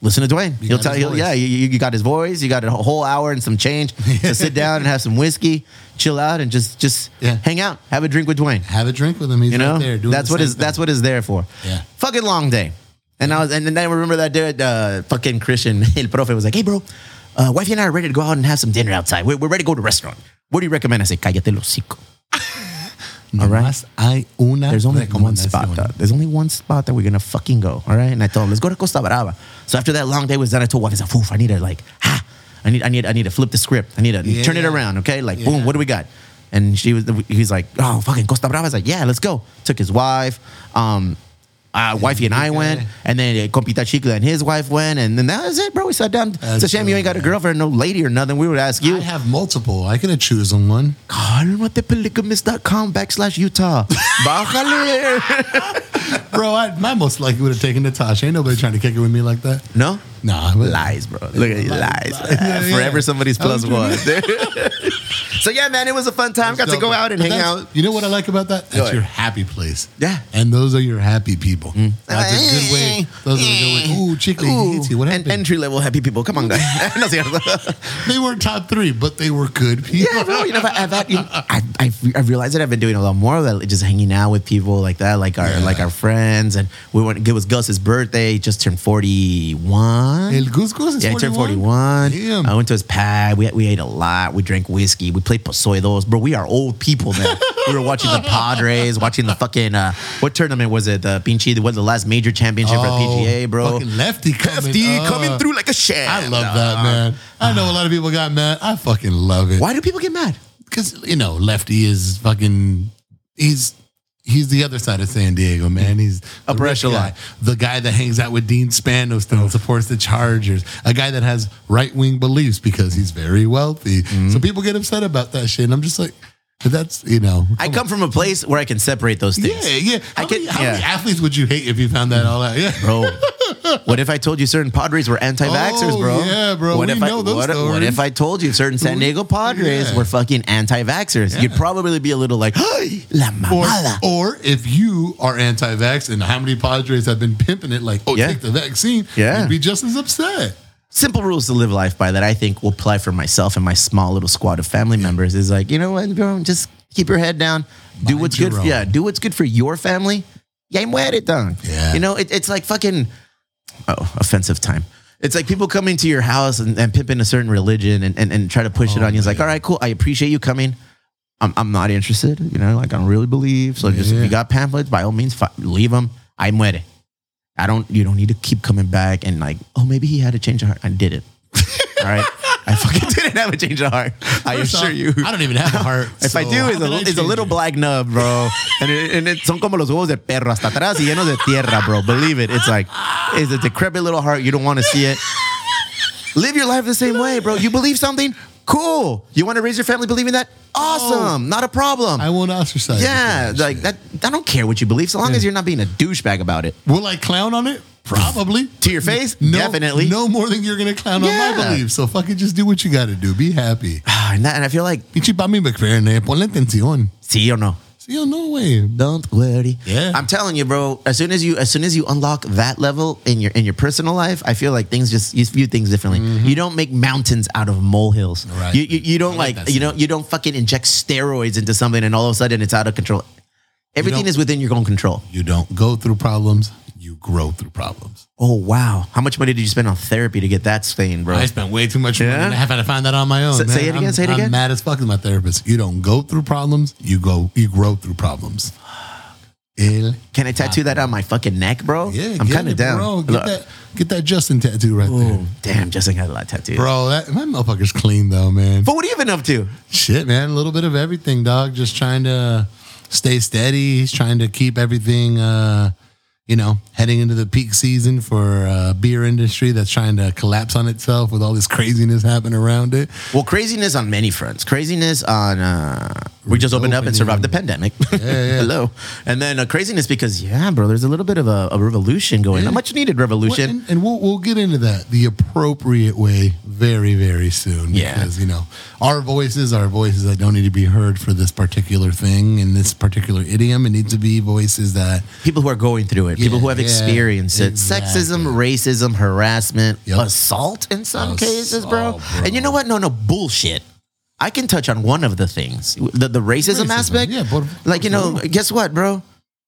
Listen to Dwayne. You he'll tell you, yeah, you, you got his voice. You got a whole hour and some change <laughs> to sit down and have some whiskey, chill out, and just just Yeah. hang out, have a drink with Dwayne. Have a drink with him. He's You know, right there. Doing that's the what is that's what is there for. Yeah. fucking long day. And I was, and then I remember that dude, uh, fucking Christian, <laughs> el profe was like, "Hey, bro, uh, wifey and I are ready to go out and have some dinner outside. We're, we're ready to go to a restaurant. What do you recommend?" I say, "Cállate el hocico." <laughs> All right. Hay una There's only one spot. recomendación. There's only one spot that we're gonna fucking go. All right. And I told him, let's go to Costa Brava. So after that long day was done, I told wife, I said, "Oof, I need to like, ha, I need, I need, I need to flip the script. I need to Yeah. turn it around. Okay. Like, boom, what do we got? And she was, he's like, oh, fucking Costa Brava. I was like, yeah, let's go. Took his wife. Um, uh, wifey and I went, and then uh, Compita Chica and his wife went, and then that was it, bro. We sat down. it's a shame you ain't got a girlfriend, no lady or nothing. We would ask you. I have multiple. I could have chosen one. Calmatepolygamist.com backslash Utah. <laughs> Bájale. Bro, I, I most likely would have taken Natasha. Ain't nobody trying to kick it with me like that. No? Nah, but- Lies, bro. Look at you, lies. Yeah, <laughs> yeah. Forever somebody's plus one. <laughs> <laughs> so yeah, man, it was a fun time. Got to go out and But hang that's- out. You know what I like about that? That's ahead. your happy place. Yeah. And those are your happy people. Mm. That's a good eh. way. Those are a good way. Ooh, chicle, Ooh, hits you. What and happened? entry level happy people. Come on, guys. no, they weren't top three, but they were good people. yeah, bro. You know, I've, I've, you know, I, I've, I've realized that I've been doing a lot more of that, just hanging out with people like that, like our Yeah. like our friends. And we went. It was Gus's birthday. He just turned forty one. El Gus Gus is Yeah, I turned 41. 41. Damn. I went to his pad. We, we ate a lot. We drank whiskey. We played Posoidos. Bro, we are old people, man. <laughs> we were watching the Padres, watching the fucking, uh, what tournament was it? The Pinchi, what the last major championship for the PGA, bro. Oh, Fucking lefty coming. Lefty uh, coming through like a sham. I love dog. that, man. I know a lot of people got mad. I fucking love it. Why do people get mad? Because, you know, lefty is fucking, he's, He's the other side of San Diego, man. He's a rich guy. The guy that hangs out with Dean Spanos still supports the Chargers. A guy that has right wing beliefs because he's very wealthy. Mm-hmm. So people get upset about that shit. And I'm just like, that's, you know. I come from a place where I can separate those things. Yeah, yeah. How, I can- many, how yeah. many athletes would you hate if you found that all out? Yeah. Bro, <laughs> what if I told you certain Padres were anti-vaxxers, Oh, bro? yeah, bro. What We if know I, those what, what if I told you certain San Diego Padres Yeah. were fucking anti-vaxxers? You'd probably be a little like, <gasps> "Ay, la Or, or if you are anti-vax and how many Padres have been pimping it like, oh, Yeah. take the vaccine, Yeah. you'd be just as upset. Simple rules to live life by that I think will apply for myself and my small little squad of family members is like, you know what, bro, just keep your head down. Do Mind what's good. For, own. yeah, do what's good for your family. Yeah, I'm muere, done. Yeah. You know, it, it's like fucking, oh, offensive time. It's like people coming to your house and, and pimping a certain religion and, and, and try to push it Oh, on you. It's like, all right, cool. I appreciate you coming. I'm, I'm not interested. You know, like I don't really believe. So just if you got pamphlets, by all means, fi- leave them. i'm muere. I don't. You don't need to keep coming back and like, oh, maybe he had a change of heart. I did it. All right, <laughs> I fucking didn't have a change of heart. I First assure off, you. I don't even have a heart. <laughs> If I do, it's a, it's a little it? black nub, bro. <laughs> And, it, and it, son como los huevos de perro hasta atrás y llenos de tierra, bro. Believe it. It's like, it's a decrepit little heart. You don't want to see it. Live your life the same way, bro. You believe something? Cool. You want to raise your family believing that? Awesome. Oh. Not a problem. I won't ostracize. yeah, like that. I don't care what you believe, so long Yeah. as you're not being a douchebag about it. Will I clown on it? Probably. To your face, No, definitely. No more than you're gonna clown on my beliefs. So fucking just do what you gotta do. Be happy. <sighs> and, that, and I feel like, Pinche Bobby McFerrin, eh? Ponle atención. see or no. See, oh, no way. Don't worry. Yeah. I'm telling you, bro. As soon as you, as soon as you unlock that level in your in your personal life, I feel like things just you view things differently. You don't make mountains out of molehills. Mm-hmm. Right. You, you you don't I like like, you know you don't fucking inject steroids into something and all of a sudden it's out of control. Everything is within your own control. You don't go through problems. You grow through problems. Oh wow! How much money did you spend on therapy to get that stain, bro? I spent way too much money. Yeah? and I haven't to find that on my own. Say- man. say it again, I'm, say it again. I'm mad as fuck with my therapist. You don't go through problems. You go. You grow through problems. El- Can I tattoo that on my fucking neck, bro? yeah, I'm get kind of it, down. Bro. Get Look. that. Get that Justin tattoo right there, Ooh, damn, Justin got a lot of tattoos. bro. That my motherfucker's clean though, man. But what are you been up to? Shit, man. A little bit of everything, dog. Just trying to stay steady. He's trying to keep everything, uh, you know, heading into the peak season for uh, beer industry that's trying to collapse on itself with all this craziness happening around it. Well, craziness on many fronts. Craziness on uh, we just opened up and survived the pandemic. <laughs> Hello, and then uh, craziness because yeah, bro, there's a little bit of a, a revolution going. A much needed revolution. and, and we'll we'll get into that the appropriate way very very soon. Yeah. because you know our voices are voices that don't need to be heard for this particular thing in this particular idiom. It needs to be voices that people who are going through it, people who have yeah, experienced it, exactly. sexism, racism, harassment, Yep. assault in some cases, bro. Bro. And you know what? No, no bullshit. I can touch on one of the things, the, the racism, Racism, aspect. yeah, but like you know, guess what, bro?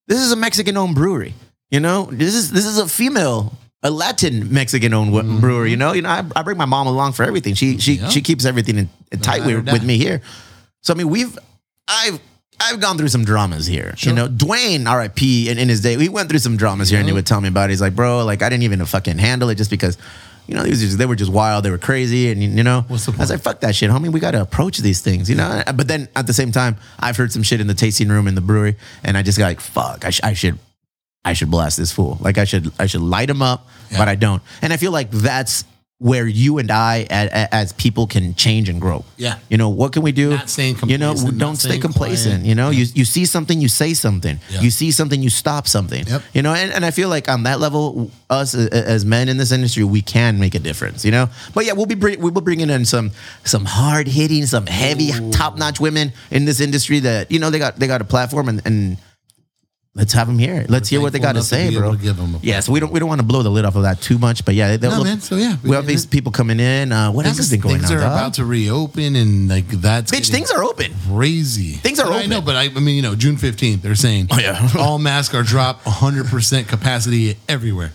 This is a Mexican-owned brewery. You know, this is this is a female, a Latin Mexican-owned Mm-hmm. brewery. You know, you know, I, I bring my mom along for everything. She she Yeah. she keeps everything in, in tight with, with me here. So I mean, we've I've I've gone through some dramas here. You know, Dwayne, R.I.P. In, in his day, he went through some dramas here, and he would tell me about. it. He's like, bro, like I didn't even fucking handle it just because. You know, they, just, they were just wild. They were crazy, and you know, What's the I was like, "Fuck that shit, homie. We got to approach these things." You know, but then at the same time, I've heard some shit in the tasting room in the brewery, and I just got like, "Fuck, I, sh- I should, I should blast this fool. Like I should, I should light him up, but I don't." And I feel like that's where you and I, as, as people, can change and grow. Yeah. you know, what can we do? Not staying You know, don't stay complacent. quiet. You know, you you see something, you say something. Yeah. You see something, you stop something. Yep. You know, and, and I feel like on that level, us as men in this industry, we can make a difference. You know, but yeah, we'll be bring, we will bringing in some some hard hitting, some heavy, top notch women in this industry that you know they got they got a platform and. and Let's have them here. Let's hear what they got to say, bro. to give 'em a yeah, so we don't we don't want to blow the lid off of that too much, but yeah, No, man. So, yeah, we we have these people coming in. Uh, what else has been going things on? are dog? about to reopen, and like that's Bitch, things are open. crazy. Things are But I know, but I, I mean, you know, June fifteenth, they're saying, Oh, yeah. <laughs> all masks are dropped, hundred percent capacity everywhere.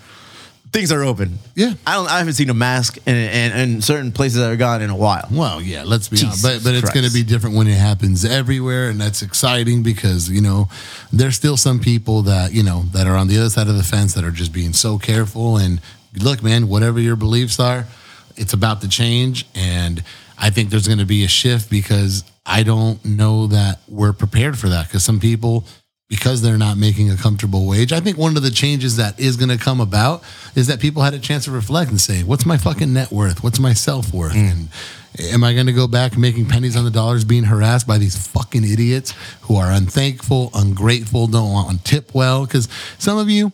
Things are open. Yeah. I don't. I haven't seen a mask in, in, in certain places that I've gone in a while. Well, yeah, let's be Jesus honest, but but it's Christ. going to be different when it happens everywhere, and that's exciting because you know there's still some people that you know that are on the other side of the fence that are just being so careful. And look, man, whatever your beliefs are, it's about to change, and I think there's going to be a shift because I don't know that we're prepared for that because some people. Because they're not making a comfortable wage, I think one of the changes that is going to come about is that people had a chance to reflect and say, "What's my fucking net worth? What's my self worth?" Mm. And Am I going to go back making pennies on the dollars being harassed by these fucking idiots who are unthankful, ungrateful, don't want to tip well? Because some of you,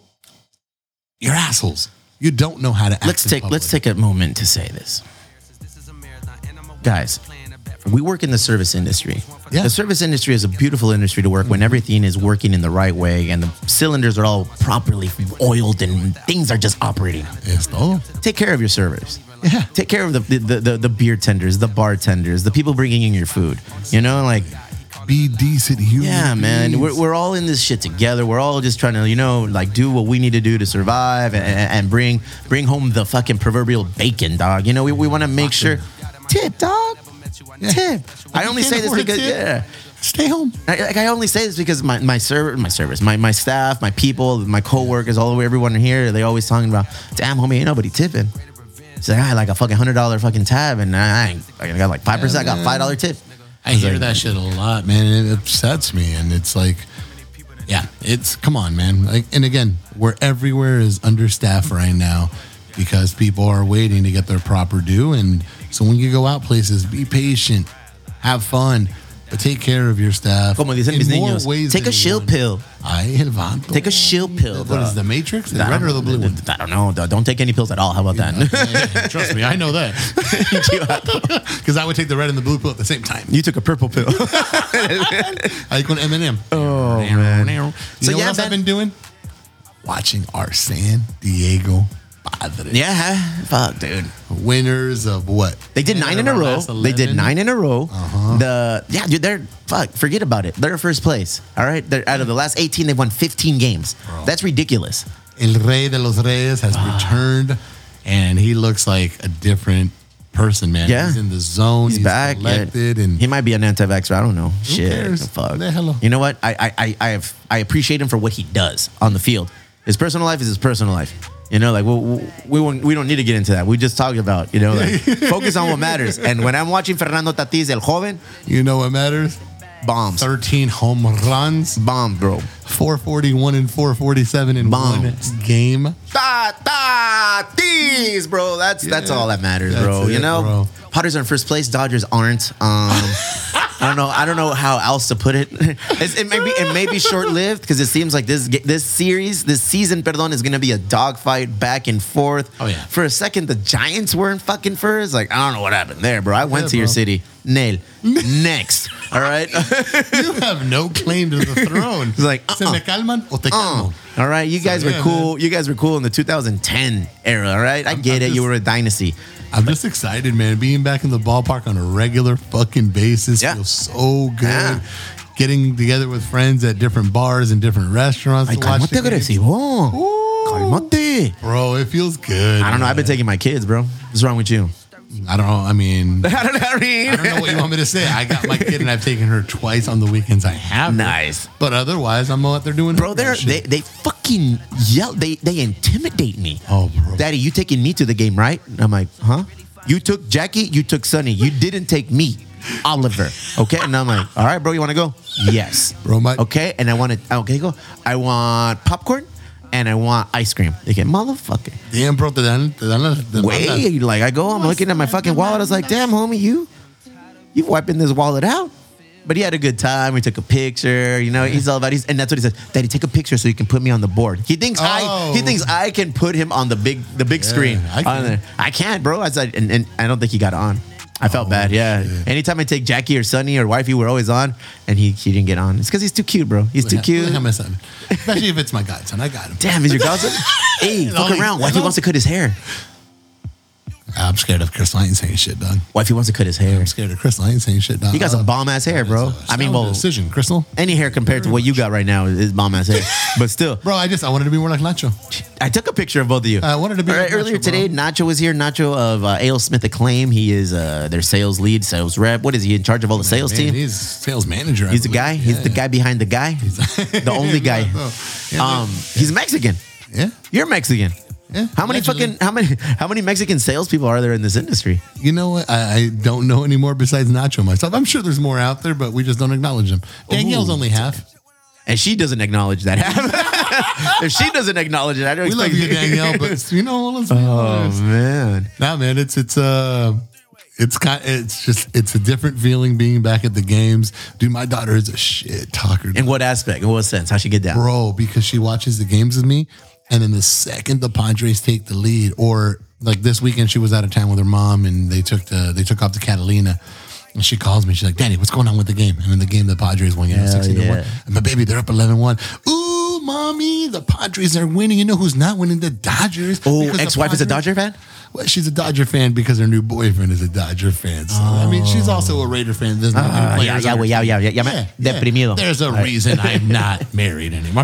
you're assholes. You don't know how to act. Let's take let's take a moment to say this, guys. We work in the service industry. Yeah. The service industry is a beautiful industry to work when mm-hmm. everything is working in the right way and the cylinders are all properly oiled and things are just operating. Es todo. Take care of your servers. Yeah. Take care of the the, the, the beer tenders, the bartenders, the people bringing in your food. You know, like Be decent human. Yeah, man. We're, we're all in this shit together. We're all just trying to, you know, like do what we need to do to survive and, and bring bring home the fucking proverbial bacon, dog. You know, we, we want to make sure. Tip, dog. Tip. I only say this because, yeah. Stay home. I, like I only say this because my my server, my service, my my staff, my people, my coworkers, all the way, everyone here, they always talking about, damn, homie, ain't nobody tipping. It's like I had like a fucking hundred dollar fucking tab, and I ain't, I got like five percent. I got five dollar tip. I hear that shit a lot, man, it upsets me. And it's like, yeah, it's come on, man. Like, and again, we're everywhere is understaffed right now because people are waiting to get their proper due. And so when you go out places, be patient, have fun, but take care of your staff. Como dicen mis more niños, ways take a shield one. pill. Ay, el. Take a shield pill. What is the Matrix? The I red or the blue one? I don't know. Don't take any pills at all. How about that? Trust me, I know that. <laughs> <laughs> Because I would take the red and the blue pill at the same time. you took a purple pill. I con Eminem. Oh, man. You So, know yeah, what else man. I've been doing? Watching our San Diego Padres. yeah, fuck, dude. Winners of what? They did nine in a row. last They did 11? nine in a row. Uh-huh. The yeah, dude, they're fuck. Forget about it. They're first place. All right. They're out of the last eighteen. They've won fifteen games. That's ridiculous. El Rey de los Reyes has Ah. returned, and he looks like a different person, man. Yeah. He's in the zone. He's, back. yeah. collected, and he might be an anti-vaxxer. I don't know. Shit. cares? Fuck. Déjalo. You know what? I I I I, have, I appreciate him for what he does on the field. His personal life is his personal life. You know, like we we, won't, we don't need to get into that. We just talked about you know, like, <laughs> focus on what matters. And when I'm watching Fernando Tatis, El Joven, you know what matters? Bombs. 13 home runs, Bombs, bro. 441 and 447 in Bombs. one game. Da, bro. That's that's all that matters, That's bro. you know, bro. Padres are in first place. Dodgers aren't. Um, <laughs> I don't know. I don't know how else to put it. <laughs> It's, it may be it may be short lived because it seems like this this series, this season, perdón, is gonna be a dogfight back and forth. Oh, yeah. For a second, the Giants were in fucking first. Like I don't know what happened there, bro. I went Yeah, to your city. Nail. Next. All right. <laughs> You have no claim to the throne. It's like, Se uh-uh. me calman o te calmo. Uh, all right, you guys were yeah, cool. You guys were cool in the 2010 era. All right, I get I'm it. You were a dynasty. I'm just excited, man. Being back in the ballpark on a regular fucking basis Yeah. feels so good. Yeah. Getting together with friends at different bars and different restaurants Ay, to watch the agresivo. Cálmate. Bro, it feels good. I don't know. I've been taking my kids, bro. What's wrong with you? I don't know. I mean, <laughs> I don't know. I mean, I don't know what you want me to say. I got my kid and I've taken her twice on the weekends. I have. her. Nice. But otherwise, I'm what they're doing. bro. They're, they they fucking yell. They they intimidate me. Oh, bro. Daddy, you taking me to the game, right? And I'm like, huh? You took Jackie. You took Sonny. You didn't take me, Oliver. Okay. And I'm like, all right, bro. You want to go? Yes, Bro, my- Okay. And I want to. Okay, go. I want popcorn. And I want ice cream. They get motherfucker. Damn, bro. Te dan, te dan las demandas. Wait, like I go, I'm looking at my fucking wallet. I was like, damn, homie, you, you wiping this wallet out. But he had a good time. We took a picture. You know, he's all about. He's, and that's what he said. Daddy, take a picture so you can put me on the board. He thinks I. Oh. He thinks oh. I can put him on the big, the big screen. I on can. there. I can't, bro. I said, and, and I don't think he got on. I felt bad. Yeah. Oh, shit. Anytime I take Jackie or Sonny or wifey, we're always on, and he he didn't get on. It's because he's too cute, bro. He's too cute. Look at my son. Especially if it's my godson. I got him. Damn, is your godson? <laughs> hey, fuck Only- around. Wifey wants to cut his hair. I'm scared of Chris. Ain't saying shit, dog. he wants to cut his hair. I'm scared of Chris. Ain't saying shit, dog. He got some bomb ass hair, bro. I mean, well, decision, Crystal. any hair compared to what you got right now is, bomb ass hair. <laughs> But still, Bro, I just I wanted to be more like Nacho. I took a picture of both of you. I wanted to be All like Nacho, earlier bro. today. Nacho was here. Nacho of uh, Ale Smith Acclaim. He is uh, their sales lead, sales rep. What is he in charge of all the sales Man, team? He's sales manager. I He's the guy. He's the guy behind the guy. <laughs> the only guy. Yeah, yeah. Um, he's Mexican. Yeah. You're Mexican. Yeah, How many allegedly. fucking how many how many Mexican salespeople are there in this industry? You know what? I, I don't know anymore besides Nacho myself. I'm sure there's more out there, but we just don't acknowledge them. Danielle's Ooh. only half. And she doesn't acknowledge that. Half. <laughs> if she doesn't acknowledge it, I don't We love you, <laughs> Danielle, but you know, let's be Oh man. Nah, man, it's it's uh it's kind it's just it's a different feeling being back at the games. Dude, my daughter is a shit talker. In what aspect? In what sense? How she get down? bro, because she watches the games with me, and then the second the Padres take the lead, or like this weekend she was out of town with her mom, and they took the they took off to Catalina. And she calls me. She's like, Danny, what's going on with the game? And in the game, the Padres won, you know, 16 to 1. yeah. And my baby, they're up 11 1. Ooh, mommy, the Padres are winning. You know who's not winning? The Dodgers. Oh, ex-wife is a Dodger fan? Well, she's a Dodger fan because her new boyfriend is a Dodger fan. So, I mean, she's also a Raider fan. There's no Oh. Ah, players yeah, yeah, yeah, yeah, yeah, deprimido. There's a reason I'm not <laughs> married anymore.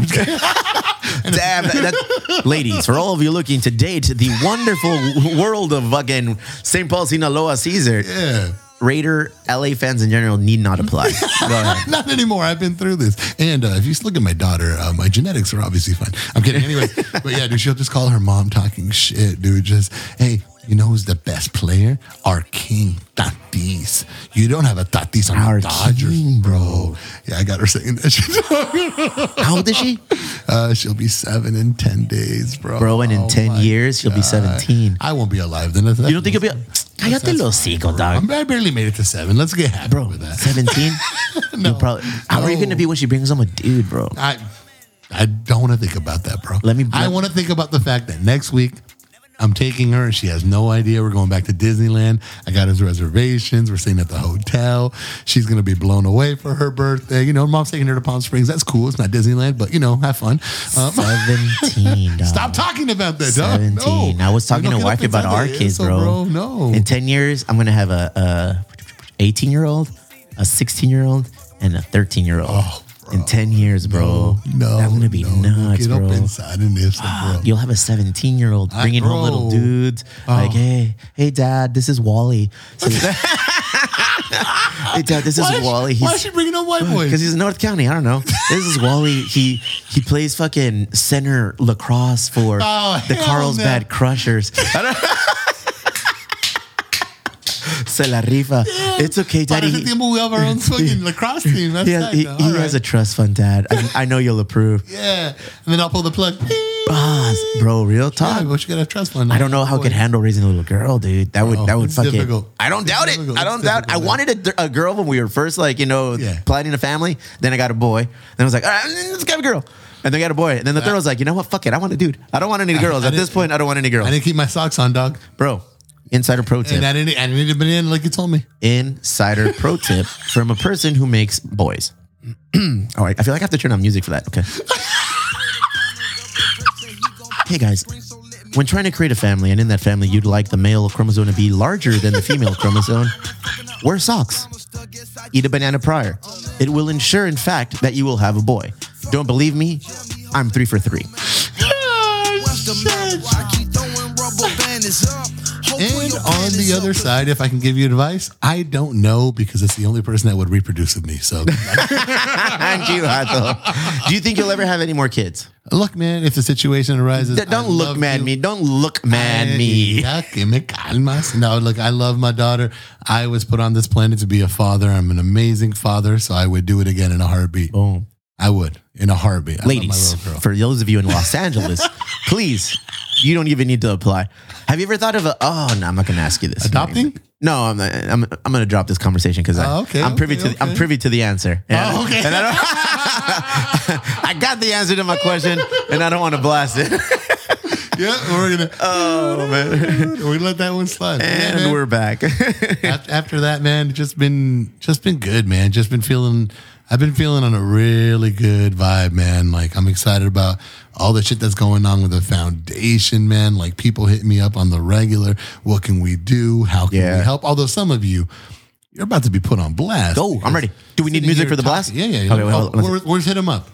I'm just kidding. Damn, that, that- ladies, for all of you looking to date the wonderful world of fucking St. Paul, Sinaloa, Caesar, yeah. Raider, LA fans in general need not apply. <laughs> <laughs> Not anymore. I've been through this. And uh, if you look at my daughter, uh, my genetics are obviously fine. I'm kidding. Anyway, but yeah, dude, she'll just call her mom talking shit, dude. Just, hey, you know who's the best player? Our king, Tatis. You don't have a Tatis on Our the Dodgers, king, bro. Yeah, I got her saying that shit. <laughs> How old is she? uh, she'll be seven in 10 days, bro. Bro, and in 10 my years, she'll be 17. I won't be alive then. You don't think you'll be. Cállate los hocico, dog. I barely made it to seven. Let's get happy Bro, with that. 17? You'll probably. How are you going to be when she brings home a dude, bro? I I don't want to think about that, bro. Let me- I want to think about the fact that next week I'm taking her she has no idea we're going back to Disneyland. I got his reservations. We're staying at the hotel. She's gonna be blown away for her birthday. You know, mom's taking her to Palm Springs. That's cool. It's not Disneyland, but you know, have fun. Um, <laughs> 17, dog. stop talking about that, dog. 17. No. I was talking to wife about our kids, the- bro. No. In 10 years, I'm going to have a, a 18 year old, a 16 year old, and a 13 year old. Oh, bro. In 10 years, bro. no, That's going to be no. nuts, Get bro. up inside and this, ah, bro. You'll have a 17 year old ah, bringing home little dudes. Oh. Like, hey, hey, dad, this is Wally. So- <laughs> hey, dad, this is Why is, Wally. why is she bringing up white boys? Because he's in North County. I don't know. This is Wally. He he plays fucking center lacrosse for Oh, the Carlsbad no. Crushers. <laughs> Se la rifa. It's okay, Para daddy. ese tiempo we have our own fucking lacrosse team. That's He, has, he, he has a trust fund, dad. I, I know you'll approve. <laughs> yeah, and then I'll pull the plug. Ah, bro, real Yeah, talk. but you got a trust fund. I don't know how I could handle raising a little girl, dude. That would that would fucking. difficult. I don't It's doubt it. I don't It's doubt. I wanted a, a girl when we were first like you know Yeah. planning a family. Then I got a boy. Then I was like, all right, let's get a girl. And then I got a boy. And then the third was like, you know what? Fuck it. I want a dude. I don't want any girls. I At this point, I don't want any girls. I didn't keep my socks on, dog. Bro, insider pro tip. And I didn't. I didn't been in like you told me. Insider pro <laughs> tip from a person who makes boys. <clears throat> All right, I feel like I have to turn on music for that. Okay. <laughs> hey guys, when trying to create a family and in that family you'd like the male chromosome to be larger than the female chromosome, wear socks. Eat a banana prior. It will ensure, in fact, that you will have a boy. Don't believe me? I'm three for three. <laughs> Oh, and on the other side, if I can give you advice, I don't know because it's the only person that would reproduce with me. So <laughs> and you, Hato. Do you think you'll ever have any more kids? look, man, if the situation arises, D- Don't I look mad me. Don't look mad me. ya que me calmas. No, look, I love my daughter. I was put on this planet to be a father. I'm an amazing father, so I would do it again in a heartbeat. Boom. I would in a heartbeat. I love my Ladies, little girl. for those of you in Los Angeles, <laughs> please, you don't even need to apply. Have you ever thought of a? Oh no, I'm not going to ask you this. Adopting? No, I'm. I'm. I'm going to drop this conversation because Oh, okay, I'm privy okay, to. I'm okay. privy to the answer. And- Oh, okay. and I, don't- <laughs> <laughs> I got the answer to my question, and I don't want to blast it. yeah, we're gonna. oh man! we let that one slide. Yeah, And we're back. after that, man, just been just been good, man. Just been feeling. I've been feeling on a really good vibe, man. Like I'm excited about all the shit that's going on with the foundation, man. Like people hit me up on the regular. What can we do? How can Yeah. we help? Although some of you, you're about to be put on blast. Go, I'm ready. Do we need music for the blast? Yeah, yeah. yeah. Okay, wait, Oh, hold where- where's hit him up?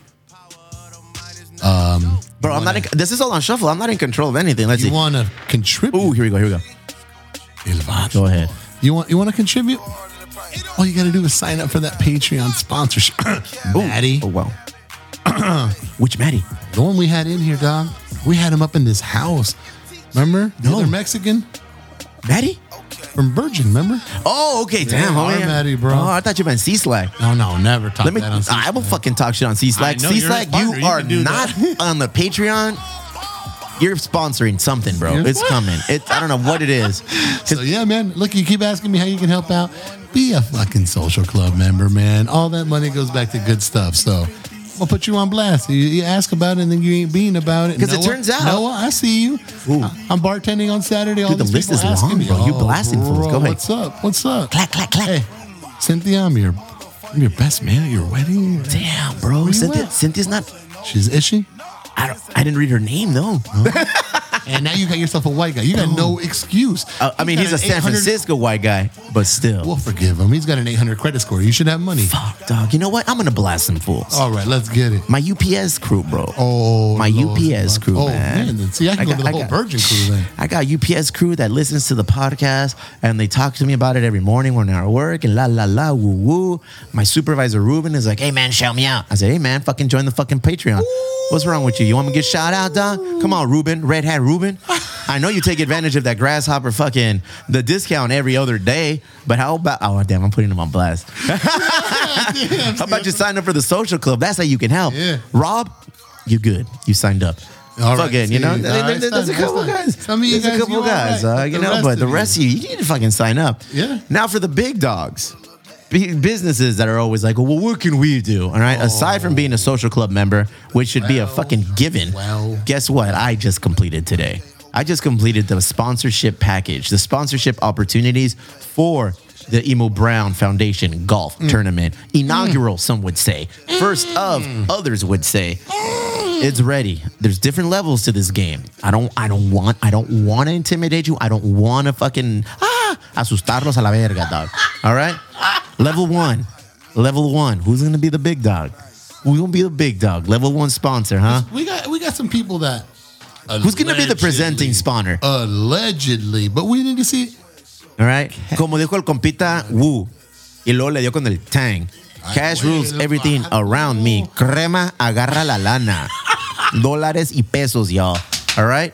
Um, Bro, I'm not. In, this is all on shuffle. I'm not in control of anything. Let's You see. want to contribute? Ooh, here we go. Here we go. Go ahead. You want you want to contribute? All you got to do is sign up for that Patreon sponsorship. <coughs> Maddie, Oh wow. <coughs> Which Maddie? the one we had in here, dog. We had him up in this house. Remember? The No. other Mexican Maddie? from Virgin. Remember? Oh, okay. Damn, our oh, homie. Maddie, bro. Oh, I thought you meant C Slag. No, no, never talk Let me. that on. I will fucking talk shit on C know, C you're partner. you You are can do not that. on the Patreon. You're sponsoring something, bro. It's coming. It. I don't know what it is. So yeah, man. Look, you keep asking me how you can help out. Be a fucking social club member, man. All that money goes back to good stuff. So. I'll put you on blast. You, you ask about it, and then you ain't being about it. 'Cause it Noah- turns out- Noah, I see you. I'm bartending on Saturday. All Dude, the these list people is asking long, me, bro. You "Oh, blasting fools. bro, Go ahead. What's up? What's up? Clack, clack, clack. Hey, Cynthia, I'm your, I'm your best man at your wedding. Damn, bro. you Cynthia, at? Cynthia's not. She's is she? I don't. I didn't read her name though. <laughs> And now you got yourself a white guy. You got no excuse. Uh, I mean, he's a San 800 Francisco white guy, but still. We'll forgive him. He's got an 800 credit score. You should have money. Fuck, dog. You know what? I'm gonna blast some fools. All right, let's get it. My UPS crew, bro. Oh, my Lord. UPS crew, Oh man. man, see, I can go got- to the whole got- Virgin crew then. I got UPS crew that listens to the podcast and they talk to me about it every morning when they're at work and la la la woo woo. My supervisor Ruben is like, "Hey man, shout me out." I say, "Hey man, fucking join the fucking Patreon." What's wrong with you? You want me to get shout out, dog? Come on, Ruben, Red Hat Ruben. <laughs> I know you take advantage of that grasshopper fucking the discount every other day, but how about? Oh damn, I'm putting him on blast. <laughs> <laughs> how about you sign up for the social club? That's how you can help. Yeah. Rob, you good? You signed up. All right, fucking, you know, all there- right, there- there's a couple son. guys. Some of you there's a guys, couple you guys, right, uh, you know, but the rest of you, you need to fucking sign up. Yeah. Now for the big dogs, businesses that are always like, well, what can we do? All right. Aside from being a social club member, which should be a fucking given. well. Guess what? I just completed today. I just completed the sponsorship package, the sponsorship opportunities for the Emo Brown Foundation Golf Mm. Tournament. Inaugural, some would say. First of, others would say. It's ready. There's different levels to this game. I don't I don't want I don't want to intimidate you. I don't want to fucking ah asustarlos a la verga, dog. All right? Level 1. Level 1. Who's to be the big dog? Who's to be the big dog? Level 1 sponsor, huh? We got we got some people that. Who's to be the presenting spawner? Allegedly, but we need to see. All right. Como dijo el compita Wu. Y luego le dio con el tang. Cash rules everything around me. Crema agarra la lana. Dólares y pesos, y'all. All right.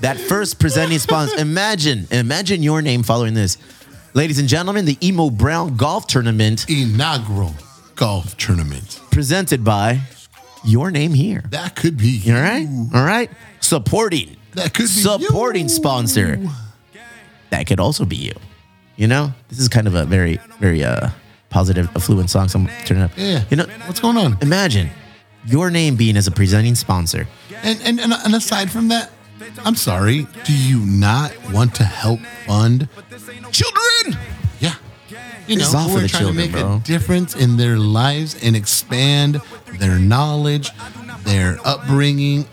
That first presenting sponsor. Imagine, imagine your name following this. Ladies and gentlemen, the Emo Brown Golf Tournament Inaugural golf tournament. presented by your name here. That could be. You. All right? All right? Supporting. That could be supporting you. sponsor. That could also be you. You know, this is kind of a very, very uh positive, affluent song. So I'm turning up. Yeah. You know, What's going on? imagine your name being as a presenting sponsor. And, and and and aside from that, I'm sorry. Do you not want to help fund children? You know, for we're trying children, to make bro. a difference in their lives and expand their knowledge, their upbringing,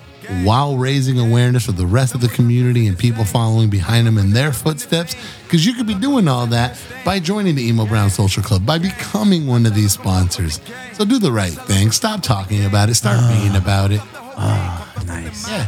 while raising awareness for the rest of the community and people following behind them in their footsteps. Because you could be doing all that by joining the Emo Brown Social Club, by becoming one of these sponsors. So do the right thing. Stop talking about it. Start ah. being about it. Ah, nice. Yeah.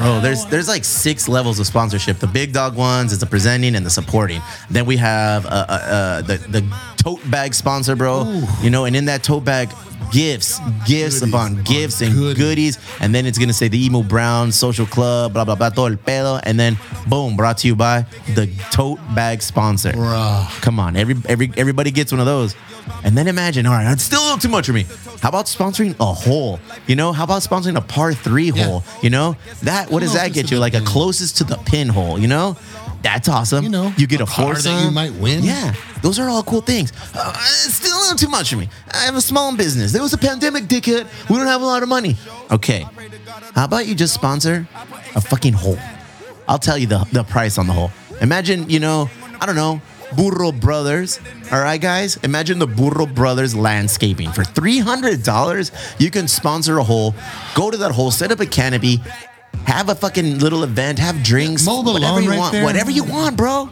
Bro, there's there's like six levels of sponsorship. The big dog ones is the presenting and the supporting. Then we have uh, uh, uh, the the tote bag sponsor, bro. You know, and in that tote bag, gifts, gifts Goodies upon upon gifts and goodies. goodies. And then it's gonna say the Emo Brown Social Club, blah blah blah, todo el pedo. And then boom, brought to you by the tote bag sponsor. Bruh. Come on, every every everybody gets one of those. And then imagine, all right, that's still a little too much for me. How about sponsoring a hole? You know, how about sponsoring a par three Yeah. hole? You know, that what does that get you? Like a closest to the pinhole. You know, that's awesome. You know, you get a, a car that you might win. Yeah, those are all cool things. Uh, it's still a little too much for me. I have a small business. There was a pandemic, dickhead. We don't have a lot of money. Okay, how about you just sponsor a fucking hole? I'll tell you the, the price on the hole. Imagine, you know, I don't know, Burro Brothers. All right, guys. Imagine the Burro Brothers landscaping. For $300, you can sponsor a hole, go to that hole, set up a canopy, have a fucking little event, have drinks, the whatever you right want. there. Whatever you want, bro.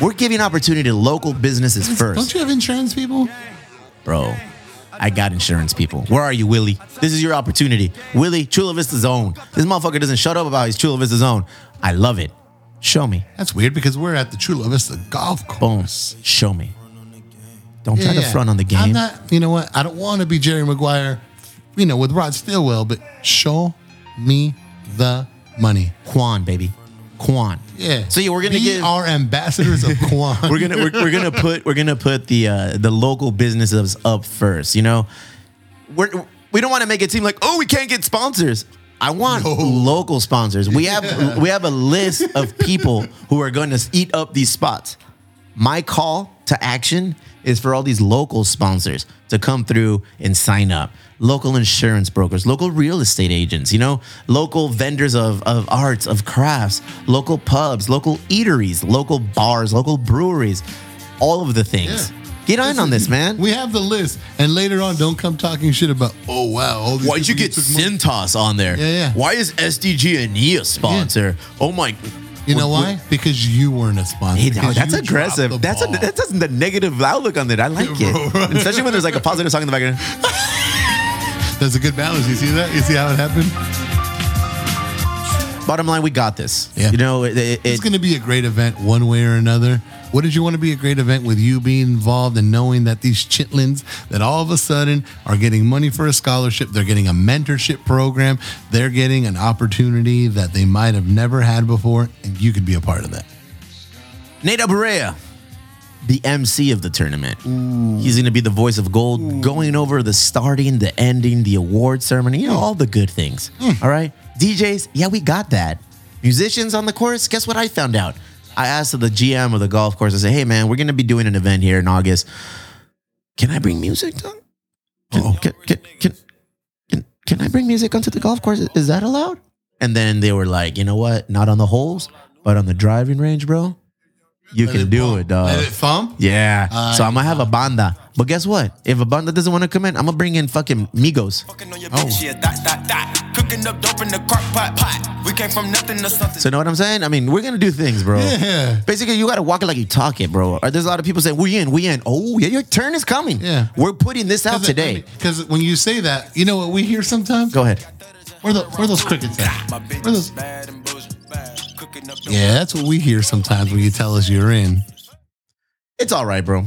We're giving opportunity to local businesses first. Don't you have insurance people? Bro, I got insurance people. Where are you, Willie? This is your opportunity. Willie, Chula Vista Zone. This motherfucker doesn't shut up about his Chula Vista Zone. I love it. Show me. That's weird because we're at the Chula Vista Golf Boom. Course. Show me. Don't try to yeah. front on the I'm game. not, you know what? I don't want to be Jerry Maguire, you know, with Rod Stillwell, but show me the money. Kwan, baby. Kwan. Yeah. So yeah, we're gonna give our ambassadors of Kwan. <laughs> we're gonna we're, we're gonna put we're gonna put the uh, the local businesses up first. You know, we're we don't want to make it seem like oh we can't get sponsors. I want No. local sponsors. We have we have a list of people who are going to eat up these spots. My call to action is for all these local sponsors to come through and sign up. Local insurance brokers, local real estate agents, you know, local vendors of, of arts, of crafts, local pubs, local eateries, local bars, local breweries, all of the things. Yeah. Get in on this, man. We have the list, and later on, don't come talking shit about. Oh wow! all these Why'd you get took money." Cintas on there? Yeah, yeah. Why is SDG and E a sponsor? Oh my. You know why? Because you weren't a sponsor. Hey, Because that's aggressive. That's a, that's a, the negative outlook on it. I like it, especially when there's like a <laughs> positive song in the background. There's a good balance. You see that? You see how it happened? Bottom line, we got this. Yeah. You know, it, it, It's going to be a great event one way or another. What did you want to be a great event with you being involved and knowing that these chitlins that all of a sudden are getting money for a scholarship, they're getting a mentorship program, they're getting an opportunity that they might have never had before, and you could be a part of that. Nate Aburea, the MC of the tournament. He's going to be the voice of gold, going over the starting, the ending, the award ceremony, you know, all the good things. Hmm. All right. DJs, yeah, we got that. Musicians on the course, guess what I found out? I asked the GM of the golf course, I said, hey, man, we're going to be doing an event here in August. Can I bring music? Can, oh. can, can, can, can, can I bring music onto the golf course? Is that allowed? And then they were like, you know what? Not on the holes, but on the driving range, bro. You Let can it do bump. it, dog. Let it thump. Yeah. Uh, so I'm gonna have a banda. But guess what? If a banda doesn't want to come in, I'm gonna bring in fucking Migos. Fucking on your Oh. <laughs> bitch, yeah, dot, dot, dot. Cooking up dope in the crock pot, pot. We came from nothing to something. So you know what I'm saying? I mean, we're gonna do things, bro. Yeah. Basically, you gotta walk it like you talk it, bro. There's a lot of people saying, "We in, we in." Oh, yeah, your turn is coming. Yeah. We're putting this out today. Because when you say that, you know what we hear sometimes? Go ahead. Where, the, where those crickets at? Where bitch those? Yeah, that's what we hear sometimes when you tell us you're in. It's all right, bro.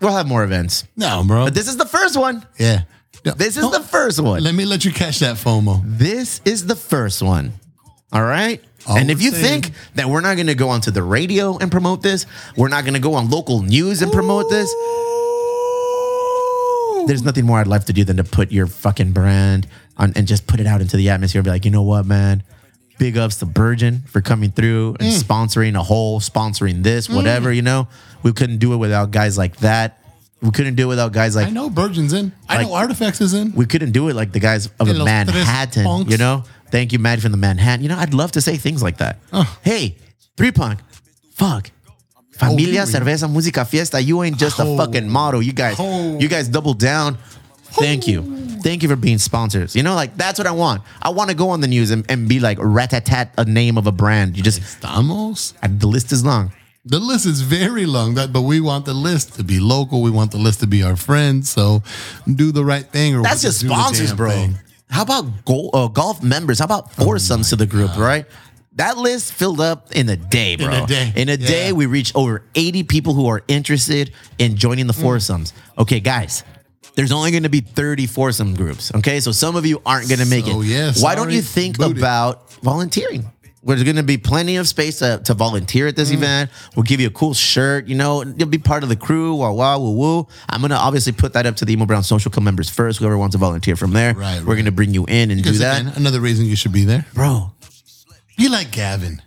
We'll have more events, No, bro. but this is the first one. yeah. No, This is the first one. Let me let you catch that FOMO. This is the first one. All right. All and if you saying- think that we're not going to go onto the radio and promote this, we're not going to go on local news and promote this, there's nothing more I'd love to do than to put your fucking brand on and just put it out into the atmosphere and be like, you know what, man? Big ups to Virgin for coming through and Mm. sponsoring a whole, sponsoring this, whatever, you know? We couldn't do it without guys like that. We couldn't do it without guys like I know Virgin's in. I know Artifacts is in. we couldn't do it like the guys of the Manhattan, you know? Thank you, Matt, from the Manhattan. You know, I'd love to say things like that. Hey, three punk, fuck. Familia, Oh, cerveza, música, fiesta. You ain't just a Oh. fucking model. You guys, Oh. you guys double down. Thank you. Thank you for being sponsors. You know, like that's what I want. I want to go on the news and, and be like rat-a-tat, a name of a brand. You just, Estamos. The list is long. The list is very long, that, but we want the list to be local. We want the list to be our friends. So do the right thing. Or That's just do the sponsors, damn bro. thing. How about go, uh, golf members? How about foursomes to the group, right? That list filled up in a day, bro. a day. In a day, Yeah. we reached over 80 people who are interested in joining the foursomes. Okay, guys. There's only going to be 30 foursome groups. Okay, so some of you aren't going to make So, it. yeah, Why don't you think Boot it. about volunteering? There's going to be plenty of space to, to volunteer at this Mm. event. We'll give you a cool shirt. You know, you'll be part of the crew. Wah, wah, woo, woo. I'm going to obviously put that up to the Emo Brown Social Club members first. Whoever wants to volunteer from there, Right, we're right. going to bring you in and do that. again, another reason you should be there. Bro, you like Gavin.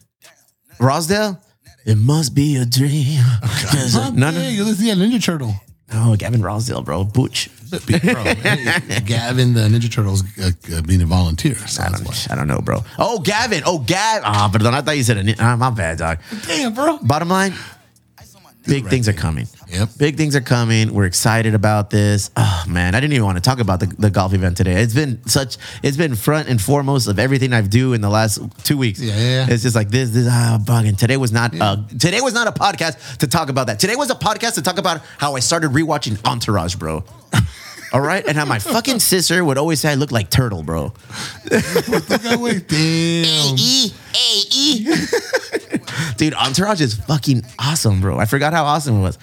Rossdale, it must be a dream. uh, <laughs> no, yeah, no, let's see a Ninja Turtle. no, Gavin Rossdale, bro. Butch. Bro, <laughs> Gavin, the Ninja Turtles, uh, uh, being a volunteer. I don't, I don't know, bro. Oh, Gavin. Oh, Gavin. Ah, pardon. I thought you said a. ni- Ah, my bad, dog. Damn, bro. Bottom line, big things are coming. Yep. Big things are coming. We're excited about this. Oh man, I didn't even want to talk about the, the golf event today. It's been such. It's been front and foremost of everything I've do in the last two weeks. Yeah, yeah, yeah. It's just like this. This ah, bugging. Today was not. Uh, today was not a podcast to talk about that. Today was a podcast to talk about how I started rewatching Entourage, bro. <laughs> All right, and how my fucking sister would always say I look like Turtle, bro. Look at wait, damn. E A E. Dude, Entourage is fucking awesome, bro. I forgot how awesome it was.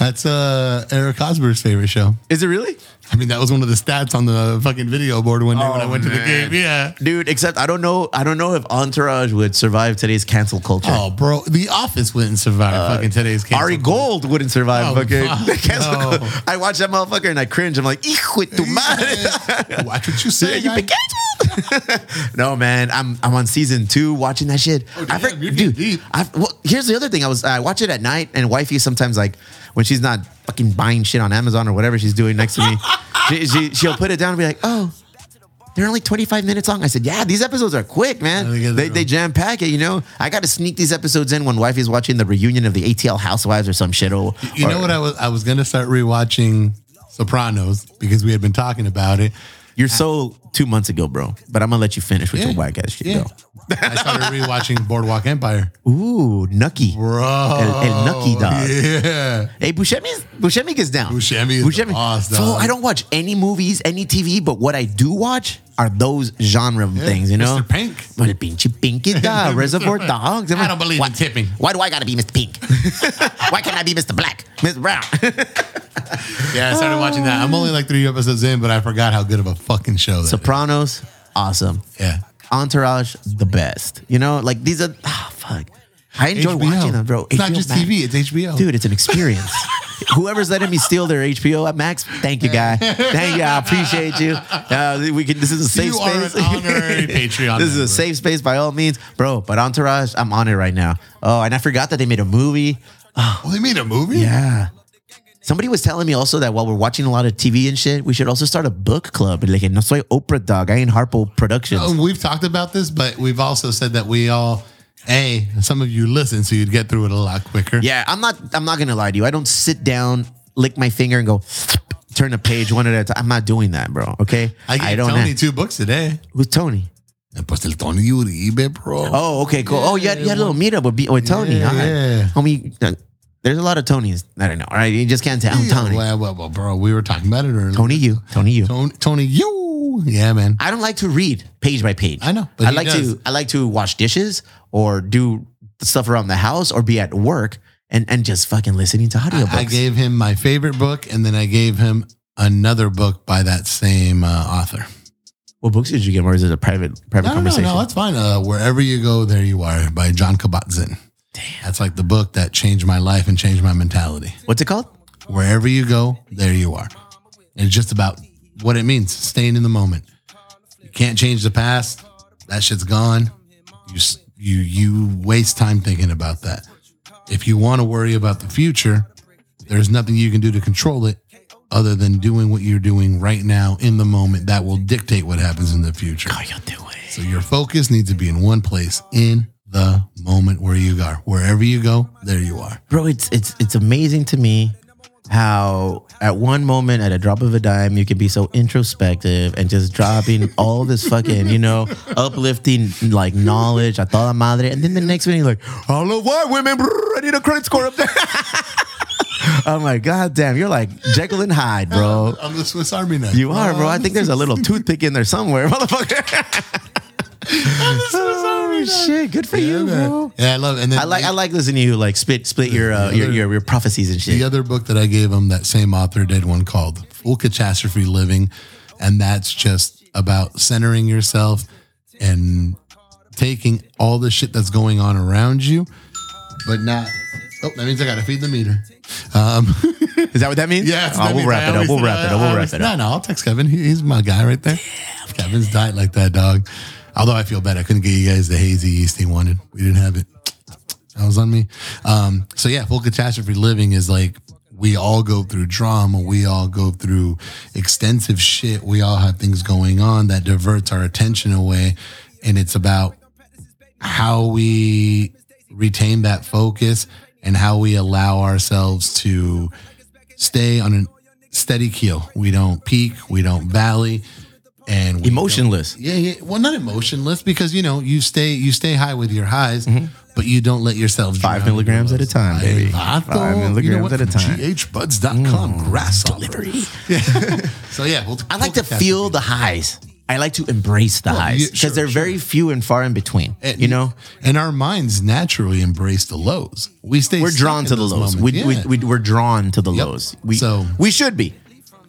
That's uh, Eric Osborne's favorite show. Is it really? I mean, that was one of the stats on the fucking video board one day when I Oh, went to the game. Yeah. Dude, except I don't know. I don't know if Entourage would survive today's cancel culture. Oh, bro, The Office wouldn't survive uh, fucking today's cancel Ari culture. Gold wouldn't survive Oh, fucking fuck, <laughs> cancel no. culture. I watch that motherfucker and I cringe. I'm like, hijo tu madre. <laughs> Watch what you say. You guy. been canceled. no, man. I'm I'm on season two watching that shit. Oh, damn, you're dude, deep. I, well, here's the other thing. I was I watch it at night, and wifey sometimes like when she's not fucking buying shit on Amazon or whatever she's doing next to me, <laughs> she, she she'll put it down and be like, oh. They're only 25 minutes long. I said, yeah, these episodes are quick, man. I They, they jam pack it, you know. I got to sneak these episodes in when wifey's watching the reunion of the ATL Housewives or some shit. Or, You know what I was? I was gonna start rewatching Sopranos because we had been talking about it. You're uh, so two months ago, bro. But I'm gonna let you finish with Yeah. your whack ass shit. Yeah. Go. I started rewatching Boardwalk Empire. Ooh, Nucky. Bro, El, el Nucky dog. Yeah, Hey, Buscemi, Buscemi gets down. Buscemi is the boss, So. I don't watch any movies, any TV, but what I do watch are those genre things, you know? Mr. Pink. Well, pinchy pinky <laughs> dog, Reservoir Dogs. I don't believe why, in tipping. Why do I gotta be Mr. Pink? <laughs> why can't I be Mr. Black, Mr. Brown? <laughs> Yeah, I started watching that. I'm only like three episodes in, but I forgot how good of a fucking show that is. Sopranos, awesome. Yeah. Entourage, the best. You know, like these are ah fuck. I enjoy HBO. watching them, bro. It's not just Max. TV, it's HBO. Dude, it's an experience. <laughs> Whoever's letting me steal their HBO at Max, thank you, guy. Thank you. I appreciate you. Uh, we can. This is a safe You are space. an honorary <laughs> Patreon this is a safe space by all means, bro. But Entourage, I'm on it right now. Oh, and I forgot that they made a movie. Oh, they made a movie? Yeah. Somebody was telling me also that while we're watching a lot of TV and shit, we should also start a book club. Like, no soy Oprah dog. I ain't Harpo Productions. Uh, We've talked about this, but we've also said that we all, A, some of you listen, so you'd get through it a lot quicker. Yeah, I'm not. I'm not gonna lie to you. I don't sit down, lick my finger, and go turn a page one at a time. I'm not doing that, bro. Okay, I gave don't. Tony have- two books today. Who's Tony? And pues el Tony Uribe, bro. Oh, okay, cool. oh, you had, you had a little meetup with, B- with Tony. Yeah, right. yeah. homie. There's a lot of Tonys that I know. All right, you just can't tell. I'm Tony. Well, well, well, bro, we were talking about it earlier. Tony, you. Tony, you. Tony, Tony, you. Yeah, man. I don't like to read page by page. I know, but I he like does. to. I like to wash dishes or do stuff around the house or be at work and and just fucking listening to audiobooks. I gave him my favorite book, and then I gave him another book by that same uh, author. What books did you get, or is it a private private No, no, no, conversation? no, that's fine. Uh, Wherever you go, there you are by John Kabat-Zinn. Damn. That's like the book that changed my life and changed my mentality. What's it called? Wherever you go, there you are. And it's just about what it means, staying in the moment. You can't change the past. That shit's gone. You you you waste time thinking about that. If you want to worry about the future, there's nothing you can do to control it other than doing what you're doing right now in the moment that will dictate what happens in the future. How you doing? So your focus needs to be in one place in the moment where you are. Wherever you go, there you are. bro it's it's it's amazing to me how at one moment at a drop of a dime you can be so introspective and just dropping all this fucking you know uplifting like knowledge a toda madre and then the next minute you're like I love white women brr, I need a credit score up there <laughs> I'm like god damn you're like Jekyll and Hyde bro I'm the Swiss Army knife. you are bro I think there's a little toothpick in there somewhere <laughs> motherfucker oh shit good for you man. bro Yeah, I love. And then I like I like listening to you like spit split your uh, your, your your prophecies and shit. the other book that I gave him. That same author did one called "Full Catastrophe Living," and that's just about centering yourself and taking all the shit that's going on around you, but not. Oh, that means I got to feed the meter. Um, <laughs> Is that what that means? yeah, Oh, we'll wrap it up. We'll wrap it up. We'll wrap it No, up. no, I'll text Kevin. He, he's my guy right there. Kevin's diet like that, dog. Although I feel bad, I couldn't get you guys the hazy yeast he wanted. We didn't have it. That was on me. Um, so yeah, full catastrophe living is like we all go through drama. We all go through extensive shit. We all have things going on that diverts our attention away, and it's about how we retain that focus and how we allow ourselves to stay on a steady keel. We don't peak, we don't valley, and Emotionless. yeah, yeah. Well, not emotionless because you know you stay you stay high with your highs, but you don't let yourself Mm-hmm. Five milligrams at a time, baby. Five, Five milligrams at a time. Mm. GHbuds.com grasshopper. Delivery. <laughs> So yeah, we'll, I like to feel the highs. I like to embrace the Well, highs yeah, because sure, they're sure. very few and far in between. And- you know, and our minds naturally embrace the lows. We stay. we're drawn to the lows. We, Yeah. we, we, we're drawn to the Yep. lows. We, So- we should be.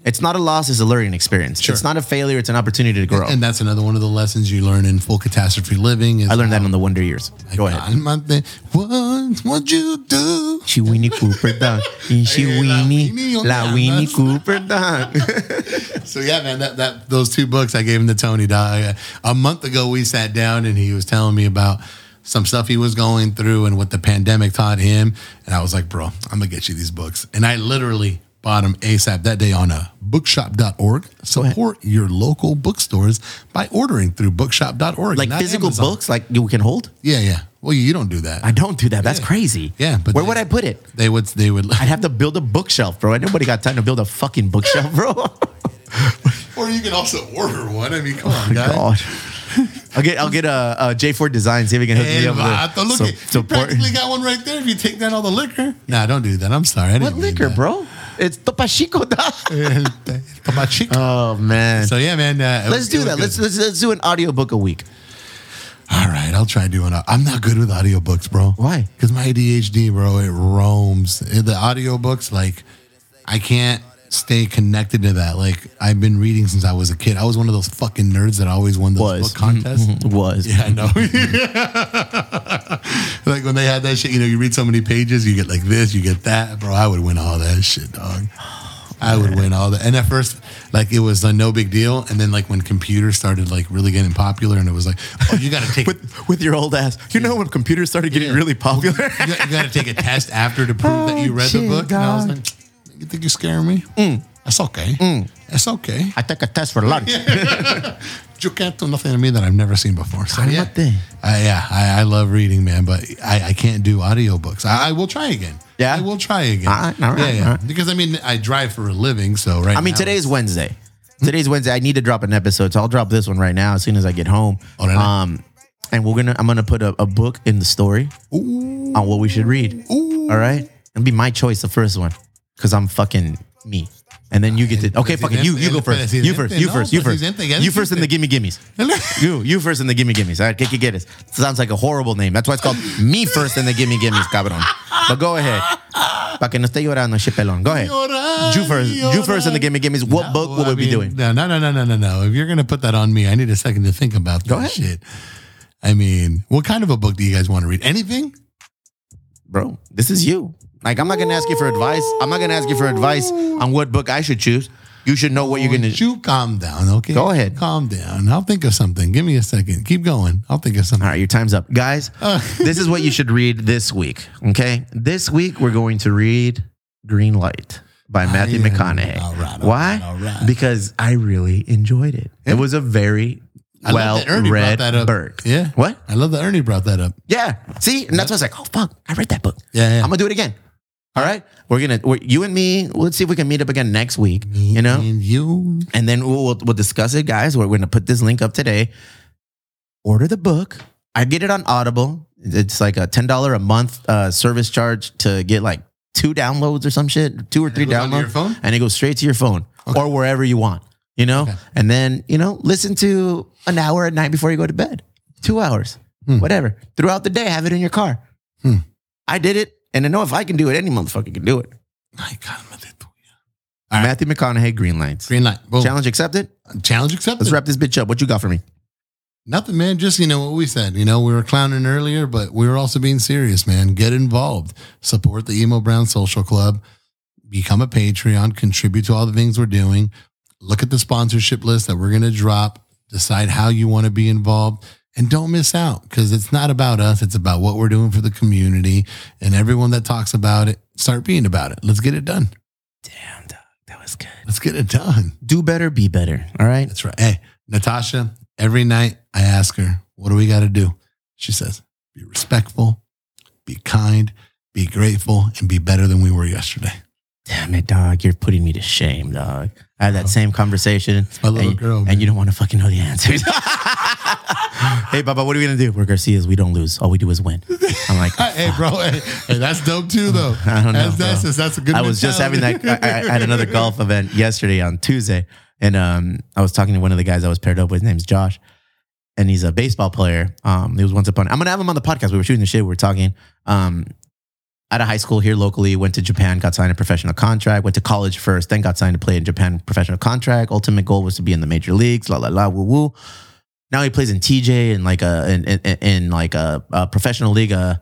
It's not a loss, it's a learning experience. Sure. It's not a failure, it's an opportunity to grow. and that's another one of the lessons you learn in full catastrophe living. Is I learned that in the Wonder Years. Go ahead. On my thing, what would you do? She Winnie Cooper done. <laughs> She Winnie, La Winnie. Cooper done. <laughs> <laughs> So yeah, man, that that those two books I gave him to Tony. Dog. A month ago, we sat down and he was telling me about some stuff he was going through and what the pandemic taught him. And I was like, bro, I'm gonna get you these books. And I literally bought them ASAP that day on a bookshop.org. Support your local bookstores by ordering through bookshop.org. like physical Amazon. books, like you can hold. Yeah, yeah. Well, you don't do that. I don't do that. That's Yeah. crazy. Yeah, but where they- would I put it? they would they would I'd have to build a bookshelf, bro. Nobody got time to build a fucking bookshelf, bro. <laughs> or you can also order one. I mean, come oh on, guys. God. I'll get I'll get a, J4 design. See if we can hook Hey, me up with vato, look so- at you support. practically got one right there. If you take down all the liquor, nah, don't do that. I'm sorry. I didn't What mean liquor, that. bro? It's Topo Chico, dog. Come on. Oh man. So yeah, man. Uh, let's was- do that. Let's, let's let's do an audiobook a week. All right, I'll try doing. it. I'm not good with audiobooks, bro. Why? Because my ADHD, bro, it roams. The audiobooks, like, I can't stay connected to that. Like, I've been reading since I was a kid. I was one of those fucking nerds that always won those Was book contests. Mm-hmm. Mm-hmm. was Yeah, I know. <laughs> like when they had that shit, you know, you read so many pages, you get like this, you get that, bro. I would win all that shit, dog. I would win all that. And at first, like it was a no big deal, and then like when computers started like really getting popular, and it was like, oh, you got to take. <laughs> with with your old ass. You know when computers started getting really popular. you got to take a test after to prove that you read the book. And I was like, you think you're scaring me? Mm. That's okay. Mm. That's okay. I took a test for lunch. <laughs> You can't do nothing to me that I've never seen before. So yeah, I, uh, yeah, I, I love reading, man, but I, I can't do audiobooks. I, I will try again. Yeah? I will try again. All right, all right, yeah, yeah. all right. Because I mean, I drive for a living, so right. I mean, now today is Wednesday. Hmm? Today's Wednesday. I need to drop an episode, so I'll drop this one right now as soon as I get home. Oh, really? Um, and we're gonna I'm gonna put a, a book in the story on what we should read. All right, it'll be my choice, the first one, because I'm fucking me. And then you get ah, to okay, fucking you. You go first. You first. You first. You first. You first in the gimme gimmes. <laughs> You you first in the gimme gimmes. All right, que que quieres? Sounds like a horrible name. That's why it's called me first in the gimme gimmes, cabrón. But go ahead. Pa que no esté llorando, chipelon. Go ahead. You first. You first in the gimme gimmes. What book will we be doing? No, no, no, no, no, no, no. If you're gonna put that on me, I need a second to think about that Go ahead. shit. I mean, what kind of a book do you guys want to read? Anything? Bro, this is you. Like, I'm not going to ask you for advice. I'm not going to ask you for advice on what book I should choose. You should know what you're going to You calm down, okay? Go ahead. Calm down. I'll think of something. Give me a second. Keep going. I'll think of something. All right, your time's up. Guys, <laughs> this is what you should read this week. Okay. This week, we're going to read Green Light by Matthew yeah. McConaughey. All right, all Why? all right. Because I really enjoyed it. It was a very I love well that Ernie brought read that up. book. Yeah. What? I love that Ernie brought that up. Yeah. See? And that's why I was like, oh, fuck. I read that book. Yeah, yeah. I'm going to do it again. All right. We're going to, you and me, let's see if we can meet up again next week, you know? And you. and then we'll, we'll, we'll discuss it, guys. We're to put this link up today. Order the book. I get it on Audible. It's like a ten dollar a month uh, service charge to get like two downloads or some shit, two or three downloads, and it goes straight to your phone or wherever you want. You know, Okay. and then you know, listen to an hour at night before you go to bed, two hours, Hmm. whatever. Throughout the day, have it in your car. Hmm. I did it, and I know if I can do it, any motherfucker can do it. Ay, cálmate tú. All right. Matthew McConaughey, Green Lights. Green light. Boom. Challenge accepted. Challenge accepted. Let's wrap this bitch up. What you got for me? Nothing, man. Just, you know, what we said. You know, we were clowning earlier, but we were also being serious, man. Get involved. Support the Emo Brown Social Club. Become a Patreon. Contribute to all the things we're doing. Look at the sponsorship list that we're going to drop. Decide how you want to be involved. And don't miss out because it's not about us. It's about what we're doing for the community. And everyone that talks about it, start being about it. Let's get it done. Damn, dog, that was good. Let's get it done. Do better, be better. All right. That's right. Hey, Natasha, every night I ask her, what do we got to do? She says, be respectful, be kind, be grateful, and be better than we were yesterday. Damn it, dog. You're putting me to shame, dog. I had that same conversation. my little and, girl, man. And you don't want to fucking know the answers. <laughs> hey, Baba, what are we going to do? We're Garcias. We don't lose. All we do is win. I'm like, <laughs> Hey, bro. Hey, hey, that's dope too, though. <laughs> I don't know. That's, that's, that's, a good I was just having that. mentality. I, I had another golf event yesterday on Tuesday, and um, I was talking to one of the guys I was paired up with. His name's Josh, and he's a baseball player. Um, he was once upon. I'm gonna have him on the podcast. We were shooting the shit. We were talking. Um, out of high school here locally, went to Japan, got signed a professional contract. Went to college first, then got signed to play in Japan professional contract. Ultimate goal was to be in the major leagues. La la la woo woo. Now he plays in TJ and like a in, in, in like a, a professional league. Uh,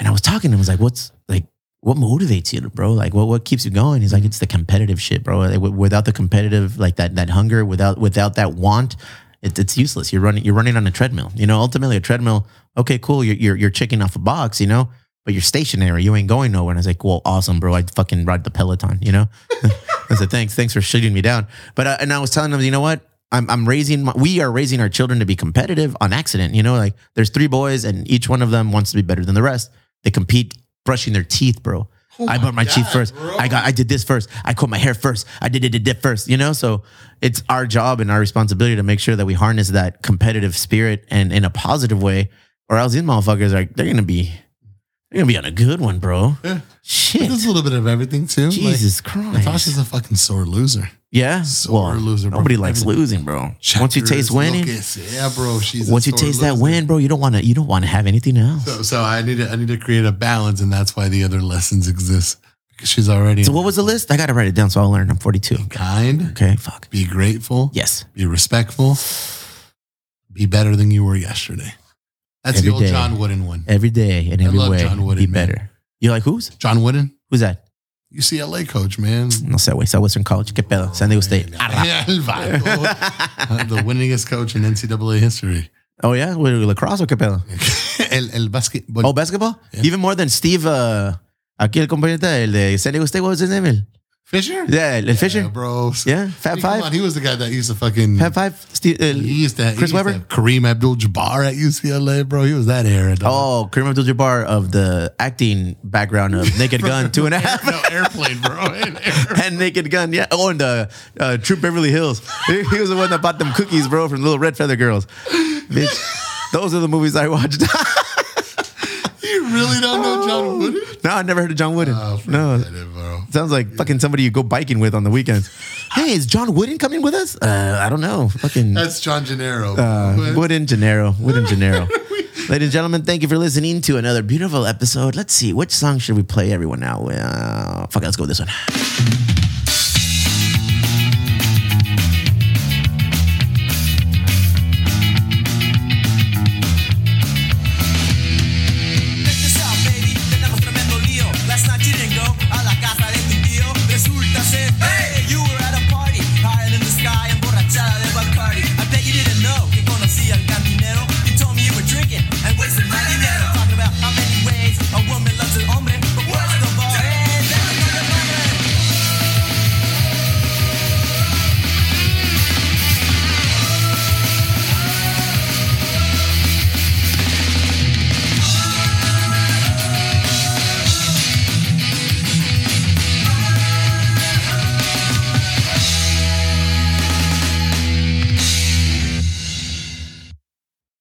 and I was talking to him. I was like, "What's like, what motivates you, bro? Like, what what keeps you going?" He's like, "It's the competitive shit, bro. Like, without the competitive, like that that hunger, without without that want, it, it's useless. You're running you're running on a treadmill. You know, ultimately a treadmill. Okay, cool. You're you're, you're checking off a box. You know." But you're stationary. You ain't going nowhere. And I was like, "Well, awesome, bro. I'd fucking ride the Peloton." You know. <laughs> I said, "Thanks, thanks for shooting me down." But uh, and I was telling them, you know what? I'm I'm raising. My, we are raising our children to be competitive on accident. You know, like there's three boys, and each one of them wants to be better than the rest. They compete brushing their teeth, bro. I brushed my teeth God, first. bro. I got. I did this first. I cut my hair first. I did it did it first. You know, so it's our job and our responsibility to make sure that we harness that competitive spirit and in a positive way, or else these motherfuckers are they're gonna be they're gonna be on a good one, bro. Yeah. Shit, There's a little bit of everything too. Jesus Like, Christ. Natasha's a fucking sore loser. yeah. Sore well, loser, bro. nobody likes Everything. losing, bro. Once you taste winning, sea, bro. She's once you taste that win, bro, you don't want to. You don't want to have anything else. So, so I need to I need to create a balance, and that's why the other lessons exist because she's already So what was the list? I got to write it down so I'll learn. I'm 42. kind. Okay, fuck. Be grateful. Yes. Be respectful. Be better than you were yesterday. That's Every the old day. John Wooden one. Every day and I every love way, John Wooden, be man. better. You like who's? John Wooden, Who's that? UCLA coach, man. No sé, güey. Southwestern College. ¿Qué pedo? San Diego State. <laughs> Yeah, el <laughs> the winningest coach in NCAA history. Oh, yeah? With lacrosse o qué pedo? <laughs> El, el basketball. Oh, basketball? Even more than Steve, uh, aquí el compañero, el de San Diego State, what was his name? El, Fisher? yeah, Fisher. Yeah, bro. Yeah, Fab Five. Come on, he was the guy that used to fucking. Fab Five? Steve, el, he used to, Chris used Webber? Kareem Abdul-Jabbar at UCLA, bro. He was that era. dog. Oh, Kareem Abdul-Jabbar of the acting background of <laughs> Naked Gun, Two and a Half. no airplane, bro. <laughs> And Naked Gun, yeah. Oh, and the uh, Troop Beverly Hills. He, he was the one that bought them cookies, bro, from Little Red Feather Girls. Bitch, those are the movies I watched. <laughs> Really don't know John Wooden? no, I never heard of John Wooden. Oh, no, it, bro. sounds like fucking somebody you go biking with on the weekends. <laughs> Hey, is John Wooden coming with us? Uh, I don't know. Fucking That's John Gennaro. uh. Wooden Gennaro. Wooden Gennaro. <laughs> Ladies and gentlemen, thank you for listening to another beautiful episode. Let's see, which song should we play everyone now? Uh, fuck it, let's go with this one.